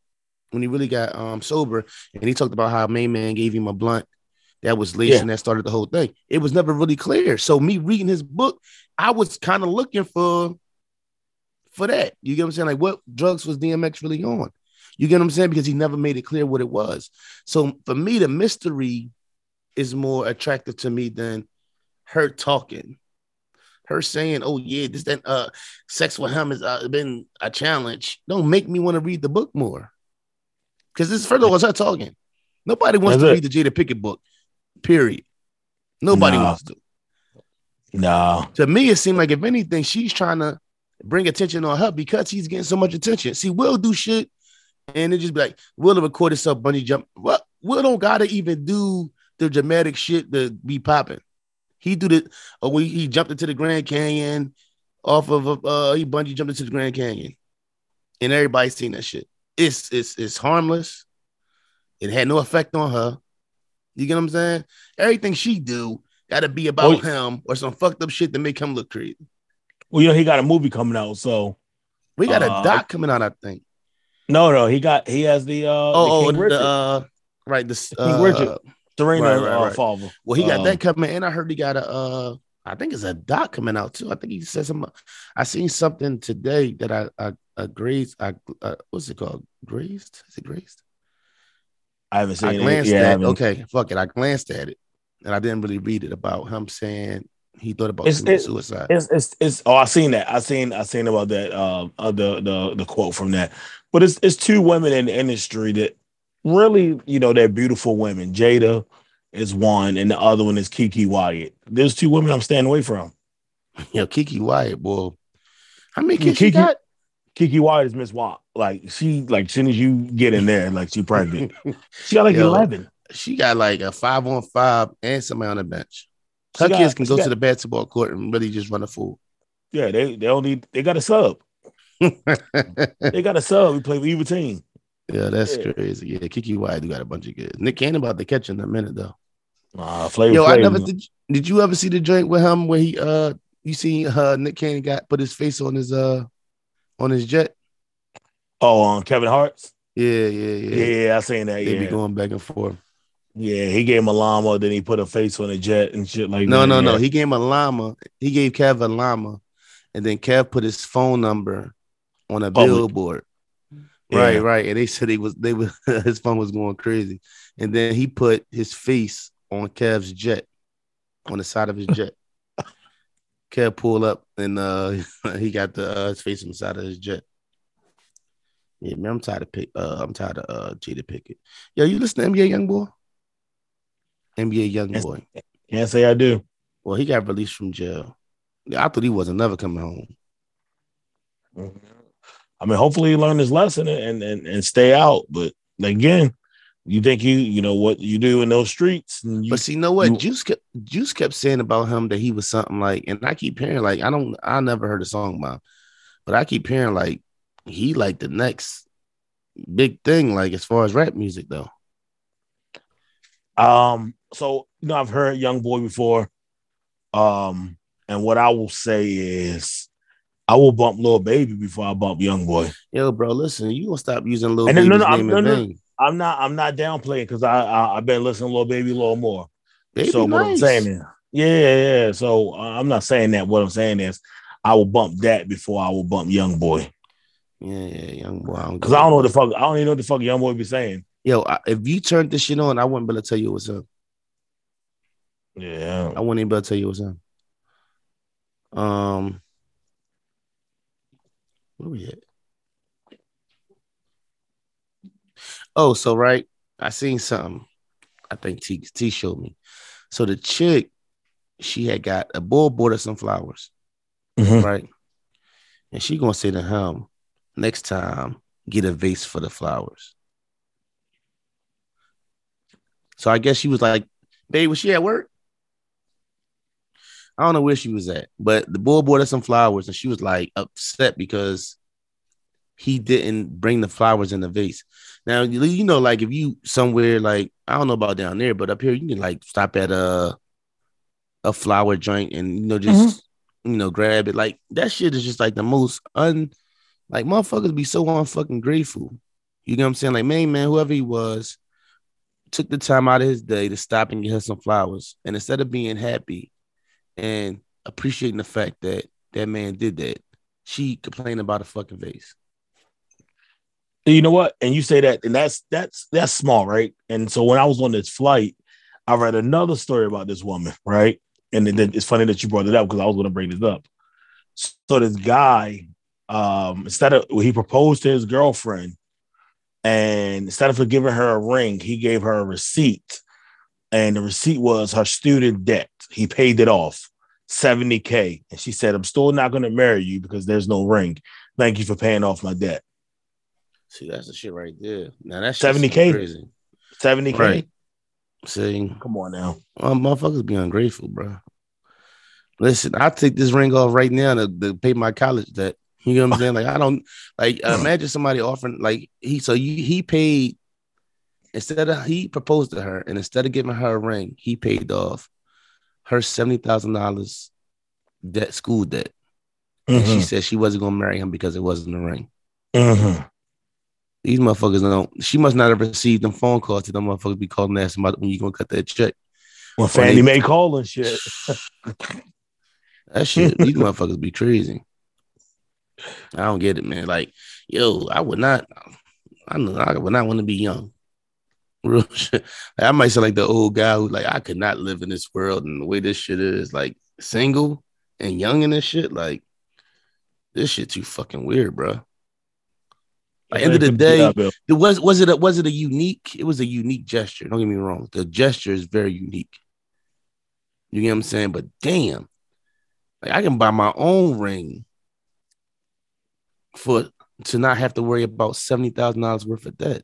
when he really got um sober and he talked about how main man gave him a blunt that was laced Yeah. and that started the whole thing. It was never really clear. So me reading his book, I was kind of looking for for that. You get what I'm saying? Like what drugs was DMX really on? You get what I'm saying? Because he never made it clear what it was. So for me, the mystery is more attractive to me than her talking. Her saying, "Oh yeah, this that uh, sex with him has uh, been a challenge." Don't make me want to read the book more, because this further was her talking. Nobody wants That's to it. read the Jada Pickett book. Period. Nobody Nah. wants to. No. To me, it seemed like if anything, she's trying to bring attention on her because he's getting so much attention. See, Will do shit, and it just be like Will record himself bungee jump. What Will don't gotta even do the dramatic shit to be popping. He do the or we he jumped into the Grand Canyon off of a uh he bungee jumped into the Grand Canyon, and everybody's seen that shit. It's it's it's harmless. It had no effect on her. You get what I'm saying? Everything she do got to be about Oh, him or some fucked up shit to make him look crazy. Well, you know, he got a movie coming out, so We got Uh, a doc coming out, I think. no, no, he got he has the uh Oh, the oh King the, uh, right. King uh, Richard. Serena right, right, uh, right. father. Well, he got Um, that coming, and I heard he got a. Uh, I think it's a doc coming out too. I think he said some. I seen something today that I I, I grazed. I uh, what's it called? Grazed? Is it grazed? I haven't seen I it. glanced Yeah, at. Okay, fuck it. I glanced at it, and I didn't really read it about him saying he thought about It's- it- suicide. It's it's it's oh I seen that. I seen I seen about that um uh, the the the quote from that. But it's it's two women in the industry that really, you know, they're beautiful women. Jada is one and the other one is Keke Wyatt. There's two women I'm staying away from. You know, Keke Wyatt, boy. How many Yeah, kids she Kiki- got? Keke Wyatt is Miss Watt. Like she like as soon as you get in there, like she pregnant. she got like Yo. eleven. She got like a five on five and somebody on the bench. Her got- kids can go got- to the basketball court and really just run a fool. Yeah, they they only they got a sub. They got a sub. We play with either team. Yeah, that's Yeah. crazy. Yeah, Keke Wyatt got a bunch of good. Nick Cannon about to catch in a minute though. Uh, Flavor Yo, I never did. Did you ever see the joint with him where he uh you see uh Nick Cannon got put his face on his uh on his jet? Oh, on Kevin Hart's. Yeah, yeah, Yeah, yeah. I seen that. They be going back and forth. Yeah. He gave him a llama, then he put a face on a jet and shit like No, that. no, yeah. no. He gave him a llama. He gave Kev a llama, and then Kev put his phone number on a Public. billboard. Yeah. Right, right. And they said he was they was his phone was going crazy. And then he put his face on Kev's jet, on the side of his jet. Kev pulled up and uh he got the uh, his face on the side of his jet. Yeah, man, I'm tired of pick. Uh, I'm tired of uh Jada Pickett. Yo, you listen to NBA Young Boy? NBA Young Boy. Can't say I do. Well, he got released from jail. I thought he wasn't never coming home. I mean, hopefully he learned his lesson and and and stay out. But again, you think you you know what you do in those streets. And you, But see, you know what? you- Juice kept Juice kept saying about him that he was something like, and I keep hearing like I don't I never heard a song about, him, but I keep hearing like he like the next big thing, like as far as rap music though. Um, so you know, I've heard Young Boy before. Um, and what I will say is, I will bump Lil Baby before I bump Young Boy. Yo, bro, listen, you gonna stop using And then- no, no, I'm- no, no. I'm not I'm not downplaying because I, I I've been listening to Lil Baby a little more. Baby so what I'm saying is, yeah, yeah, yeah. So uh, I'm not saying that. What I'm saying is, I will bump that before I will bump Young Boy yeah, yeah, young boy. Because I don't know what the fuck I don't even know what the fuck Young Boy be saying. Yo, I, if you turned this shit on, I wouldn't be able to tell you what's up. Yeah, I wouldn't even be able to tell you what's up. Um, where we at? Oh, so right, I seen something. I think T T showed me. So the chick, she had got a bull bought her some flowers, Mhm. right? And she gonna say to him, next time, get a vase for the flowers. So I guess she was like, "Babe, was she at work?" I don't know where she was at, but the boy bought her some flowers, and she was like upset because he didn't bring the flowers in the vase. Now you know, like if you somewhere like I don't know about down there, but up here you can like stop at a a flower joint and you know just mm-hmm. you know grab it. Like that shit is just like the most un like motherfuckers be so unfucking grateful. You know what I'm saying? Like man, man, whoever he was, took the time out of his day to stop and get her some flowers, and instead of being happy and appreciating the fact that that man did that, she complained about a fucking vase. You know what? And you say that, and that's that's that's small, right? And so when I was on this flight, I read another story about this woman, right? And then it's funny that you brought it up because I was going to bring this up. So this guy, um, instead of he proposed to his girlfriend, and instead of giving her a ring, he gave her a receipt, and the receipt was her student debt. He paid it off, seventy k, and she said, "I'm still not going to marry you because there's no ring. Thank you for paying off my debt." See, that's the shit right there. Now that's 70K. Crazy. 70K. Right. See, come on now. Well, motherfuckers be ungrateful, bro. Listen, I take this ring off right now to, to pay my college debt. You know what I'm saying? Like I don't like uh, imagine somebody offering like he so you, he paid instead of he proposed to her and instead of giving her a ring, he paid off her seventy thousand dollars debt school debt. Mm-hmm. And she mm-hmm. said she wasn't gonna marry him because it wasn't a ring. Mm-hmm. These motherfuckers don't. She must not have received them phone calls to them motherfuckers be calling asking about when you gonna cut that check. Well, Fannie Mae calling shit. that shit. these motherfuckers be crazy. I don't get it, man. Like, yo, I would not. I know I would not want to be young. Real shit. Like, I might sound like the old guy who like I could not live in this world and the way this shit is like single and young in this shit. Like, this shit too fucking weird, bro. At end of the day, it was was it a, was it a unique? It was a unique gesture. Don't get me wrong. The gesture is very unique. You get what I'm saying? But damn, like I can buy my own ring for to not have to worry about seventy thousand dollars worth of debt.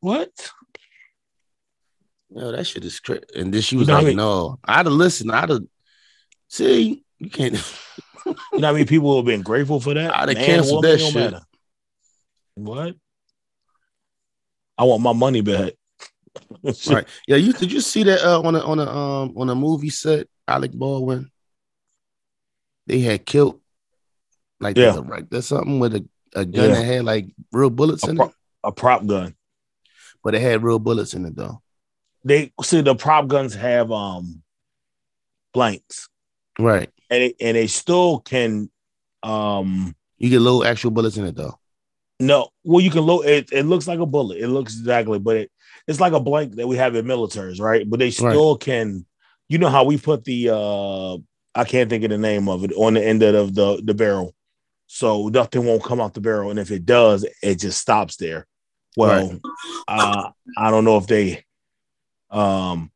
What? No, that shit is crazy. And then she was you know like, I mean? "No, I'd have listened. I'd have see. You can't." you know how many people have been grateful for that? I'd have canceled that shit. Matter. What? I want my money back. right. Yeah. You did you see that uh, on a on a um on a movie set? Alec Baldwin. They had killed like yeah. there's, a, there's something with a, a gun yeah. that had like real bullets a in pro- it. A prop gun. But it had real bullets in it though. They see the prop guns have um blanks. Right. And it, and they still can um you get little actual bullets in it though. No, well, you can load it. It looks like a bullet. It looks exactly, but it, it's like a blank that we have in militaries, right? But they still right. can. You know how we put the uh I can't think of the name of it on the end of the the barrel, so nothing won't come out the barrel, and if it does, it just stops there. Well, right. uh, I don't know if they, um,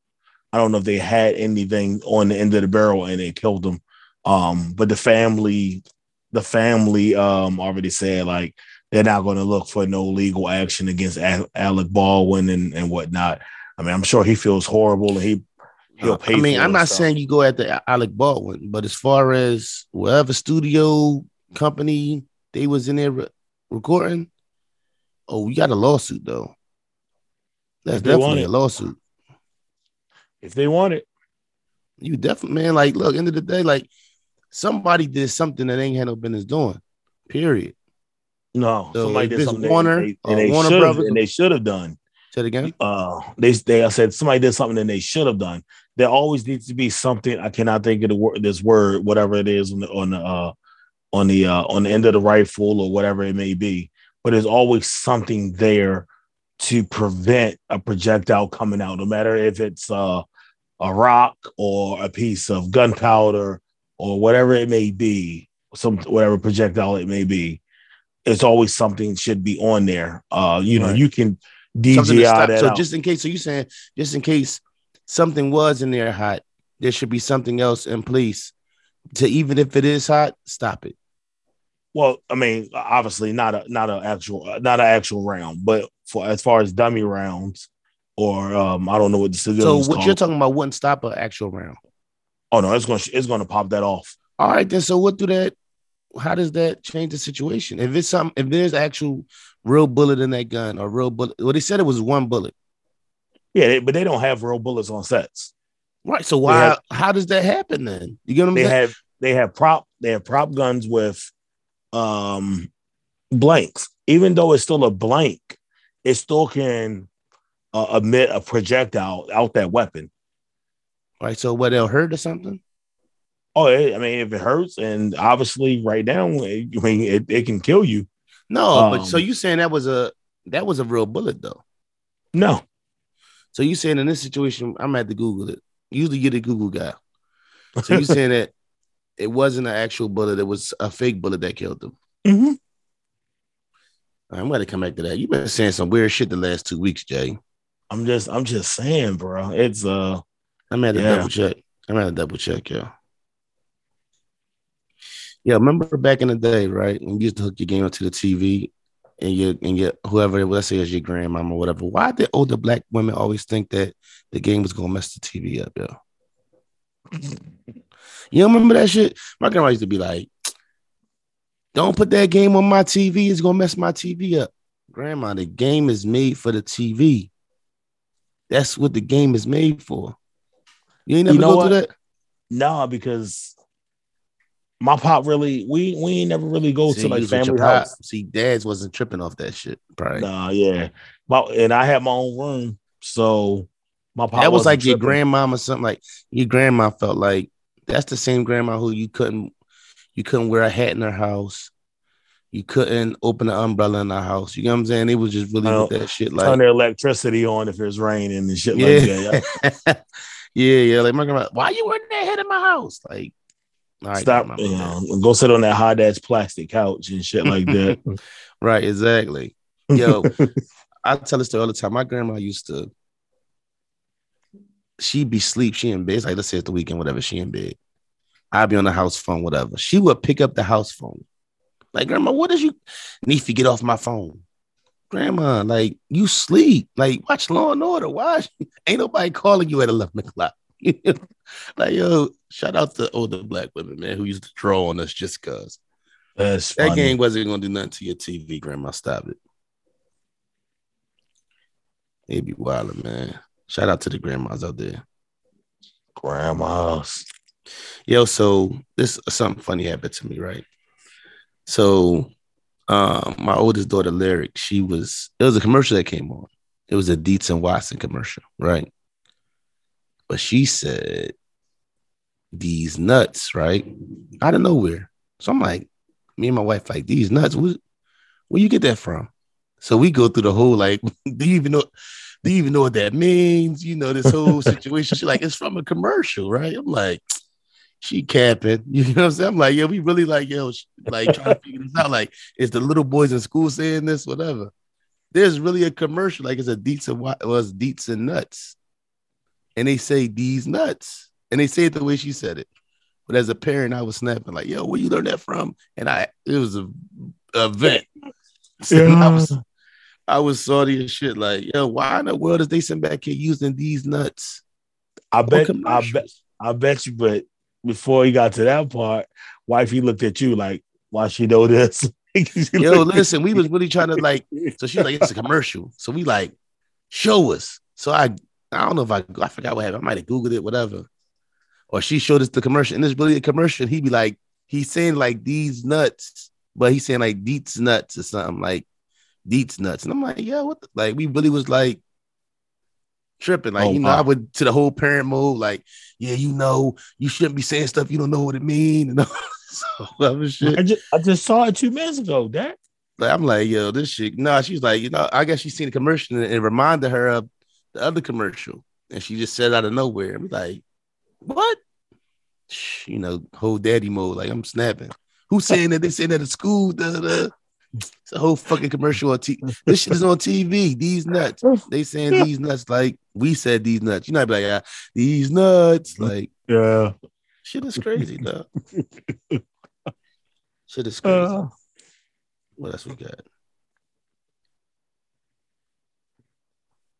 I don't know if they had anything on the end of the barrel and it killed them. Um, but the family, the family, um, already said like they're not going to look for no legal action against Alec Baldwin and, and whatnot. I mean, I'm sure he feels horrible and he he'll pay. I mean, I'm not stuff. saying you go after Alec Baldwin, but as far as whatever studio company they was in there re- recording, oh, we got a lawsuit though. That's definitely a lawsuit. If they want it, you definitely man. Like, look, end of the day, like somebody did something that ain't had no business doing. Period. No, so somebody did something Warner, they, they, they Warner Brothers, and they should have done. Said again. Uh, they they said somebody did something and they should have done. There always needs to be something. I cannot think of the word, this word, whatever it is on the on the uh, on the uh, on the end of the rifle or whatever it may be. But there's always something there to prevent a projectile coming out, no matter if it's uh, a rock or a piece of gunpowder or whatever it may be, some whatever projectile it may be it's always something should be on there. Uh, you know, you can DJI that. So out. just in case, so you saying just in case something was in there hot, there should be something else in place to even if it is hot, stop it. Well, I mean, obviously not a not an actual not an actual round, but for as far as dummy rounds or um, I don't know what the civilian is. So what call. you're talking about wouldn't stop an actual round. oh no, it's going to it's to pop that off. All right, then. So what do that? How does that change the situation? If it's some, if there's actual real bullet in that gun or real bullet, well, they said it was one bullet, Yeah, they, but they don't have real bullets on sets. right? So why? have- how does that happen then? You get what I'm They saying? have they have prop they have prop guns with um blanks. Even though it's still a blank, it still can uh, emit a projectile out that weapon. right. So what? It'll hurt or something? Oh, it, I mean, if it hurts, and obviously, right now, I mean, it, it can kill you. No, but Um, so you saying that was a that was a real bullet though? No, So you saying in this situation, I'm at to Google it. Usually you're the Google guy. So you saying that it wasn't an actual bullet, it was a fake bullet that killed them. Mhm. I'm gonna come back to that. You've been saying some weird shit the last two weeks, Jay. I'm just, I'm just saying, bro. It's uh, I'm at a Yeah. double check. I'm at to double check, yeah. Yeah, remember back in the day, right? When you used to hook your game up to the TV and your and your whoever, let's say it's your grandmama or whatever. Why did older black women always think that the game was gonna mess the TV up, yo? You don't remember that shit? My grandma used to be like, Don't put that game on my TV, it's gonna mess my TV up. Grandma, the game is made for the TV. That's what the game is made for. You ain't never You know go what? through that? no, because my pop really, we we ain't never really go See, to like family house. See, dads wasn't tripping off that shit, probably. Nah, yeah, my, and I had my own room, so my pop that was like your tripping. grandmama, something like your grandma felt like that's the same grandma who you couldn't you couldn't wear a hat in her house. You couldn't open an umbrella in her house. You know what I'm saying? It was just really with that shit Like turn like the electricity on if it's raining and shit like that. yeah, yeah. Like my grandma, why you wearing that hat in my house? Like, all right, Stop, grandma, you know, go sit on that hot ass plastic couch and shit like that. Right, exactly. Yo, I tell this story all the time. My grandma used to, she'd be sleep, she in bed. It's like let's say it's the weekend, whatever, she in bed. I'd be on the house phone, whatever. She would pick up the house phone. Like, grandma, what is you Neefy, get off my phone? Grandma, like you sleep. Like, watch Law and Order. Why ain't nobody calling you at 11 o'clock? like, yo, shout out to older black women, man, who used to draw on us just cause. That's That funny. game wasn't gonna do nothing to your TV, grandma. Stop it. They be wilding, man. Shout out to the grandmas out there. grandmas. Yo, so this something funny happened to me, right? So um my oldest daughter, Lyric, she was it was a commercial that came on. It was a Dietz and Watson commercial, right? But she said these nuts, right? Out of nowhere. So I'm like, me and my wife, like, these nuts, where, where you get that from? So we go through the whole like, do you even know? Do you even know what that means? You know, this whole situation. She's like, it's from a commercial, right? I'm like, she capping. You know what I'm saying? I'm like, yo, we really like, yo, like trying to figure this out. Like, is the little boys in school saying this? Whatever. There's really a commercial, like it's a Dietz and what was Dietz and nuts. And they say these nuts. And they say it the way she said it. But as a parent, I was snapping, like, yo, where you learn that from? And I it was a event. So I was I was salty as shit. Like, yo, why in the world is they sitting back here using these nuts? I bet, I bet. I bet you. But before he got to that part, wifey looked at you like, "Why she know this?" She Yo, listen, we was really trying to like. So she's like, it's a commercial. So we like, show us. So I, I don't know if I, I forgot what happened. I might have googled it, whatever. Or she showed us the commercial, and it's really a commercial. He'd be like, he's saying like these nuts, but he's saying like Dietz nuts or something like Dietz nuts, and I'm like, yo, what? The? Like we really was like tripping. Like Oh, you know, I wow. went to the whole parent mode. Like, yeah, you know, you shouldn't be saying stuff you don't know what it mean. And all shit. I just, I just saw it two minutes ago. That Like, I'm like, yo, this shit. No, she's like, you know, I guess she's seen the commercial and it reminded her of the other commercial. And she just said out of nowhere. I'm like, what? You know, whole daddy mode. Like, I'm snapping. Who's saying that they saying that at school? Da, da. It's a whole fucking commercial on TV. This shit is on TV. These nuts. They saying these nuts like we said these nuts. You know, I'd be like, yeah, these nuts. Like, yeah. shit is crazy, though. shit is crazy. Uh, What else we got?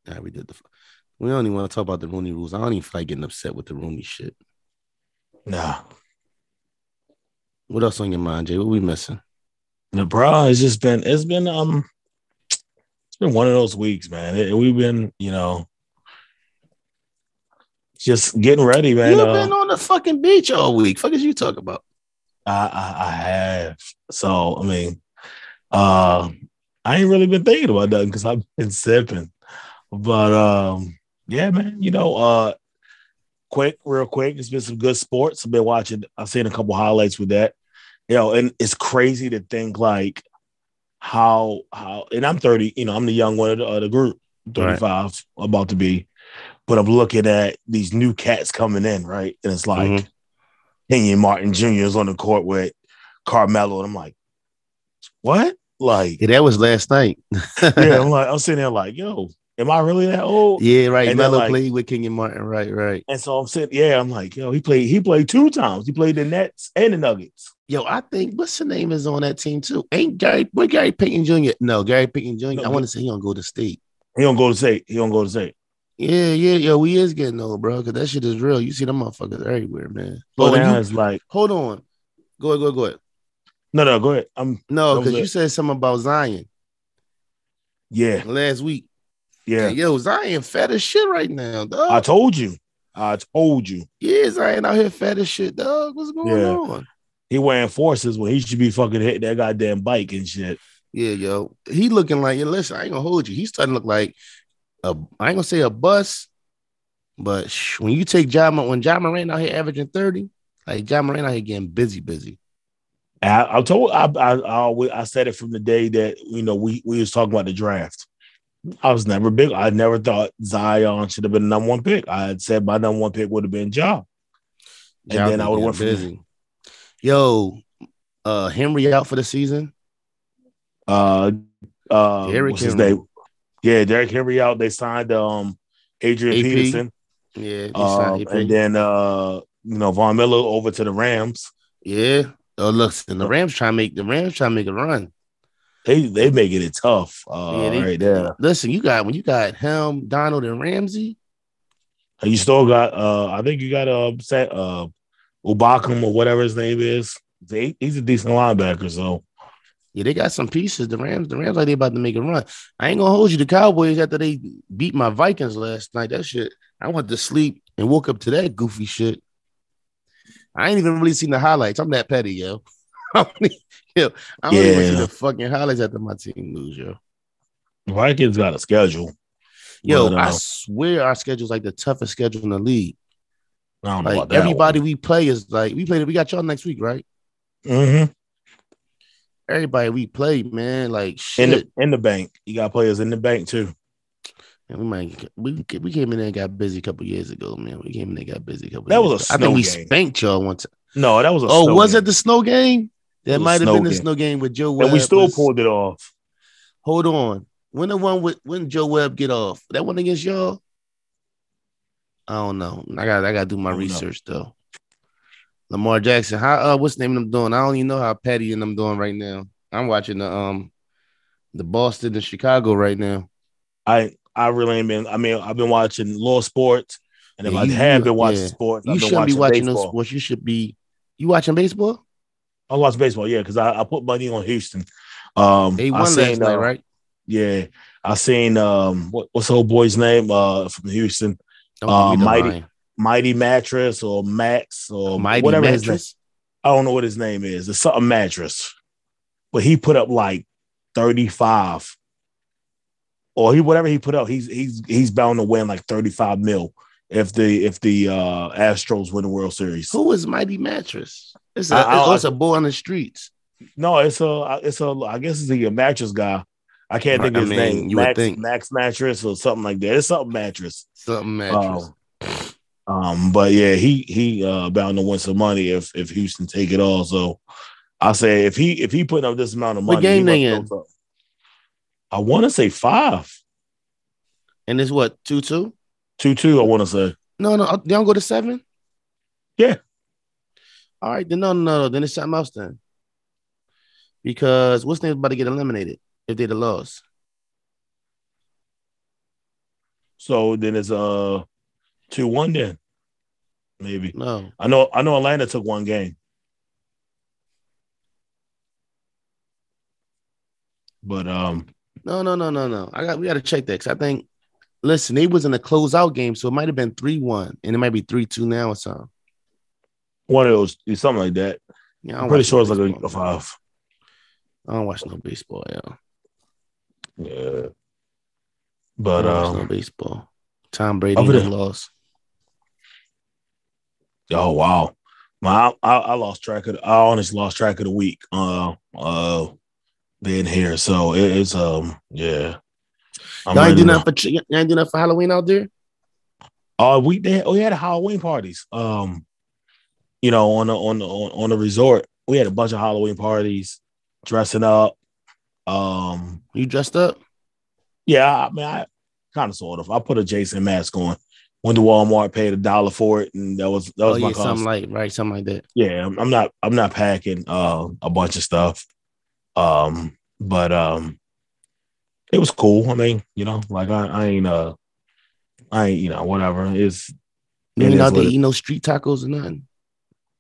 Yeah, we did the. We don't even want to talk about the Rooney rules. I don't even feel like getting upset with the Rooney shit. Nah. What else on your mind, Jay? What we missing? The bro, it's just been it's been um it's been one of those weeks, man. It- we've been, you know, just getting ready, man. you Uh, been on the fucking beach all week. Fuck is you talking about? I, I I have. So I mean, uh I ain't really been thinking about nothing because I've been sipping. But um, yeah, man, you know, uh quick, real quick, it's been some good sports. I've been watching, I've seen a couple highlights with that. You know, and it's crazy to think like how how and I'm 30, you know, I'm the young one of the, of the group, 35, about to be. But I'm looking at these new cats coming in, right? And it's like Mhm. Kenyon Martin Jr. is on the court with Carmelo, and I'm like, what? Like, Yeah, that was last night. yeah, I'm like, I'm sitting there like, yo, am I really that old? yeah, right. And like- played with Kenyon Martin. Right, right. And so I'm sitting, yeah, I'm like, yo, he played, he played two times. He played the Nets and the Nuggets. Yo, I think what's the name is on that team too. Ain't Gary? What Gary Payton Jr. No, Gary Payton Jr. No, I want to say he gonna go to state. He don't go to state. he don't go to state. Yeah, yeah, yo, we is getting old, bro. Cause that shit is real. You see them motherfuckers everywhere, man. Oh, now you- it's like, hold on. Go ahead, go ahead, go ahead. no, no, go ahead. I'm, No, because you said something about Zion yeah, last week. Yeah. Yo, Zion fat as shit right now, dog. I told you, I told you, yeah, Zion out here fat as shit, dog. What's going Yeah. on? he wearing forces when he should be fucking hitting that goddamn bike and shit. Yeah, yo, he looking like. Yeah, listen, I ain't gonna hold you. He's starting to look like a. I ain't gonna say a bus, but when you take John, when Ja Morant out here averaging thirty, like Ja Morant out here getting busy, busy. I, I told I, I I always I said it from the day that you know we we was talking about the draft. I was never big. I never thought Zion should have been the number one pick. I had said my number one pick would have been Ja. And Ja then I would've getting went from- Yo, uh, Henry out for the season. Uh, uh, Derrick what's his Henry. name? Yeah, Derrick Henry out. They signed um Adrian AP. Peterson, Yeah, he um, and then uh you know Von Miller over to the Rams. yeah. Oh, look, and the Rams trying to make the Rams trying to make a run. They they making it tough. Uh, Yeah, they- right there. Listen, you got when you got him, Donald, and Ramsey. And you still got uh I think you got uh set uh Ubakum or whatever his name is. They, he's a decent linebacker, so Yeah, they got some pieces. The Rams, the Rams, like they about to make a run. I ain't gonna hold you. The Cowboys after they beat my Vikings last night. That shit. I went to sleep and woke up to that goofy shit. I ain't even really seen the highlights. I'm that petty, yo. I don't, I even Yeah. the fucking highlights after my team lose, yo. Vikings got a schedule. Yo, I uh, swear our schedule's like the toughest schedule in the league. I don't know Like about that everybody we play is like we played. We got y'all next week, right? hmm Everybody we play, man. Like in the in the bank. You got players in the bank too. And we might we we came in there and got busy a couple years ago, man. We came in there and got busy a couple. That years was a ago. I think we game. spanked y'all one time. No, that was a Oh, snow was game. it the snow game? That might have been the snow game with Joe Webb. and we still was- pulled it off. Hold on. When the one with when Joe Webb get off? That one against y'all? I don't know. I got I got to do my don't know. research though. Lamar Jackson. How uh what's the name of them doing? I don't even know how Patty and them doing right now. I'm watching the um the Boston and Chicago right now. I I really ain't been. I mean, I've been watching law sports, and if Yeah, I you- have you- been watching yeah. sports, You I've been shouldn't be watching baseball. those sports. You should be you watching baseball? I watch baseball, yeah, because I, I put money on Houston. Um, They I won last seen, night, uh, right? Yeah, I seen um, what, what's the old boy's name? Uh, from Houston, uh, give me the Mighty- line. Mighty Mattress or Max or Mighty whatever his name. mattress. I don't know what his name is. It's something mattress, but he put up like thirty five, or he whatever he put up. He's he's he's bound to win like thirty five mil if the if the uh Astros win the World Series. Who is Mighty Mattress? It's a, I- I- it's a boy on the streets. No, it's a it's a I guess it's a mattress guy. I can't think of his mean, name. you would Max think. Max mattress or something like that. It's something mattress. Something mattress. Um, but yeah, he he uh bound to win some money if if Houston take it all. So I say if he if he putting up this amount of money, What game he they in? I want to say five, and it's what two two? two two. I want to say No, no, they don't go to seven. Yeah. All right, then no, no, no. Then it's something else then. Because what's name about to get eliminated if they'd have lost? So then it's uh two one then. Maybe. No. I know I know Atlanta took one game. But um No, no, no, no, no. I got we gotta check that because I think listen, they was in a closeout game, so it might have been 3-1 and it might be 3-2 now or something. One of those something like that. Yeah, I'm pretty sure no it's like a, a five. I don't watch no baseball, yeah. Yeah. But watch no um baseball. Tom Brady Over lost. oh wow. My I, I lost track of the, I honestly lost track of the week uh uh being here. So it, it's um yeah. I'm Y'all ain't do nothing for y'all ain't do nothing for Halloween out there? Uh, we they, we had Halloween parties. Um, you know, on the on the on, the resort, we had a bunch of Halloween parties, dressing up. Um, You dressed up? yeah, I mean, I kind of sort of. I put a Jason mask on. Went to Walmart, paid a dollar for it, and that was that Oh was my yeah, cost. something like right, something like that. yeah, I'm, I'm not I'm not packing uh a bunch of stuff. Um, but um, it was cool. I mean, you know, like I, I ain't uh, I ain't you know whatever. It's You It ain't is out there what it- eating no street tacos or nothing.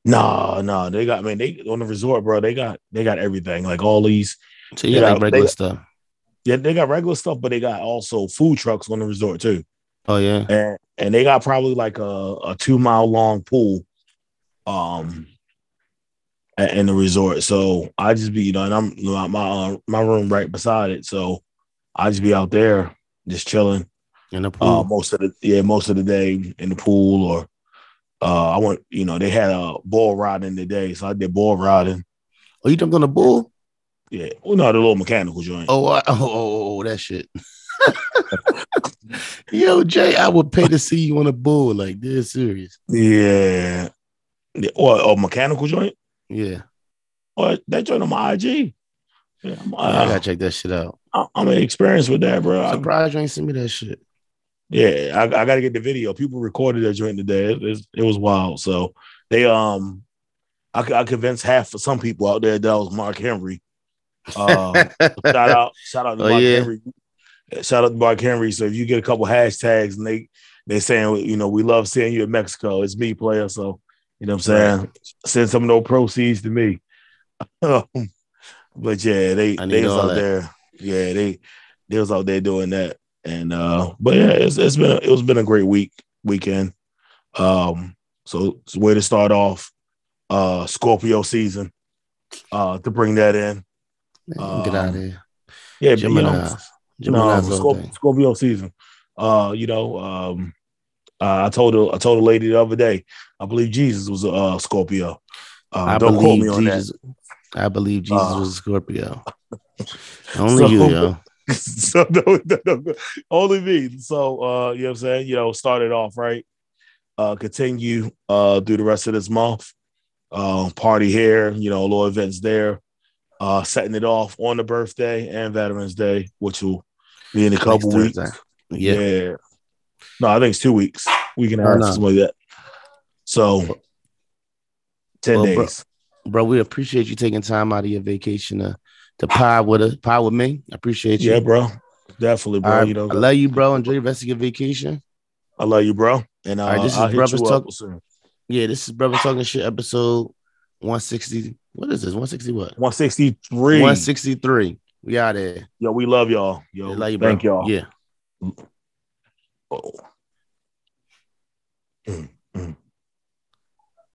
No, no, they got. I mean, they on the resort, bro. They got they got everything, like all these. So you got like regular stuff. Yeah, they got regular stuff, but they got also food trucks on the resort too, Oh yeah. and and they got probably like a, a two mile long pool, um, a- in the resort. So I just be you know, and I'm my my, uh, my room right beside it, so I just be out there just chilling. In the pool. Uh, most of the yeah, most of the day in the pool or. Uh, I went, you know, they had a bull riding today, so I did bull riding. oh, you jumped on a bull? Yeah, well, no, the little mechanical joint. Oh, I, oh, oh, oh, oh, that shit. Yo, Jay, I would pay to see you on a bull. Like, this serious. Yeah. yeah. Or a mechanical joint? Yeah. Or that joint on my IG. Yeah, I'm, Yeah, I uh, gotta check that shit out. I- I'm experienced with that, bro. Surprised you ain't send me that shit. Yeah, I, I got to get the video. People recorded that joint today. It, it, it was wild. So they um, I, I convinced half of some people out there that was Mark Henry. Uh, shout out, shout out to Oh, Mark yeah. Henry. Shout out to Mark Henry. So if you get a couple hashtags and they they saying, you know, we love seeing you in Mexico. It's me, player. So you know what I'm saying? Send some of those proceeds to me. Um, but yeah, they they was out that. there. Yeah, they they was out there doing that. And uh, but yeah, it's it's been a, it was been a great week weekend. Um, so it's a way to start off uh Scorpio season. Uh, to bring that in. Man, get out of Um, here. Yeah, but, you know, Gemini. no, Gemini's all Scorpio. Scorpio season. Uh, you know, um, uh, I told her, I told a lady the other day, I believe Jesus was a uh, Scorpio. Uh, I don't quote believe me on Jesus. I believe Jesus Uh, was a Scorpio. Only so- you, yo. so no, no, no, only me. So uh, you know what I'm saying? You know, start it off right. Uh, continue uh through the rest of this month. Uh, party here, you know, little events there. Uh, setting it off on the birthday and Veterans Day, which will be in a couple weeks. Thursday. Yeah. No, I think it's two weeks. We can no. something like that. So ten Well, bro- days. Bro, we appreciate you taking time out of your vacation to, to pie with us, pie with me. I appreciate you. Yeah, bro. Definitely, bro. Right, you know, I love you, bro. Enjoy the rest of your vacation. I love you, bro. And uh, All right, this is I'll hit Brothers you Talk- up soon. Yeah, this is Brother Talking Shit episode 160. What is this? 160 what? 163. 163. We out there. Yo, we love y'all. Yo, Yeah, love you, bro. thank y'all. Yeah. Oh. Mm, mm.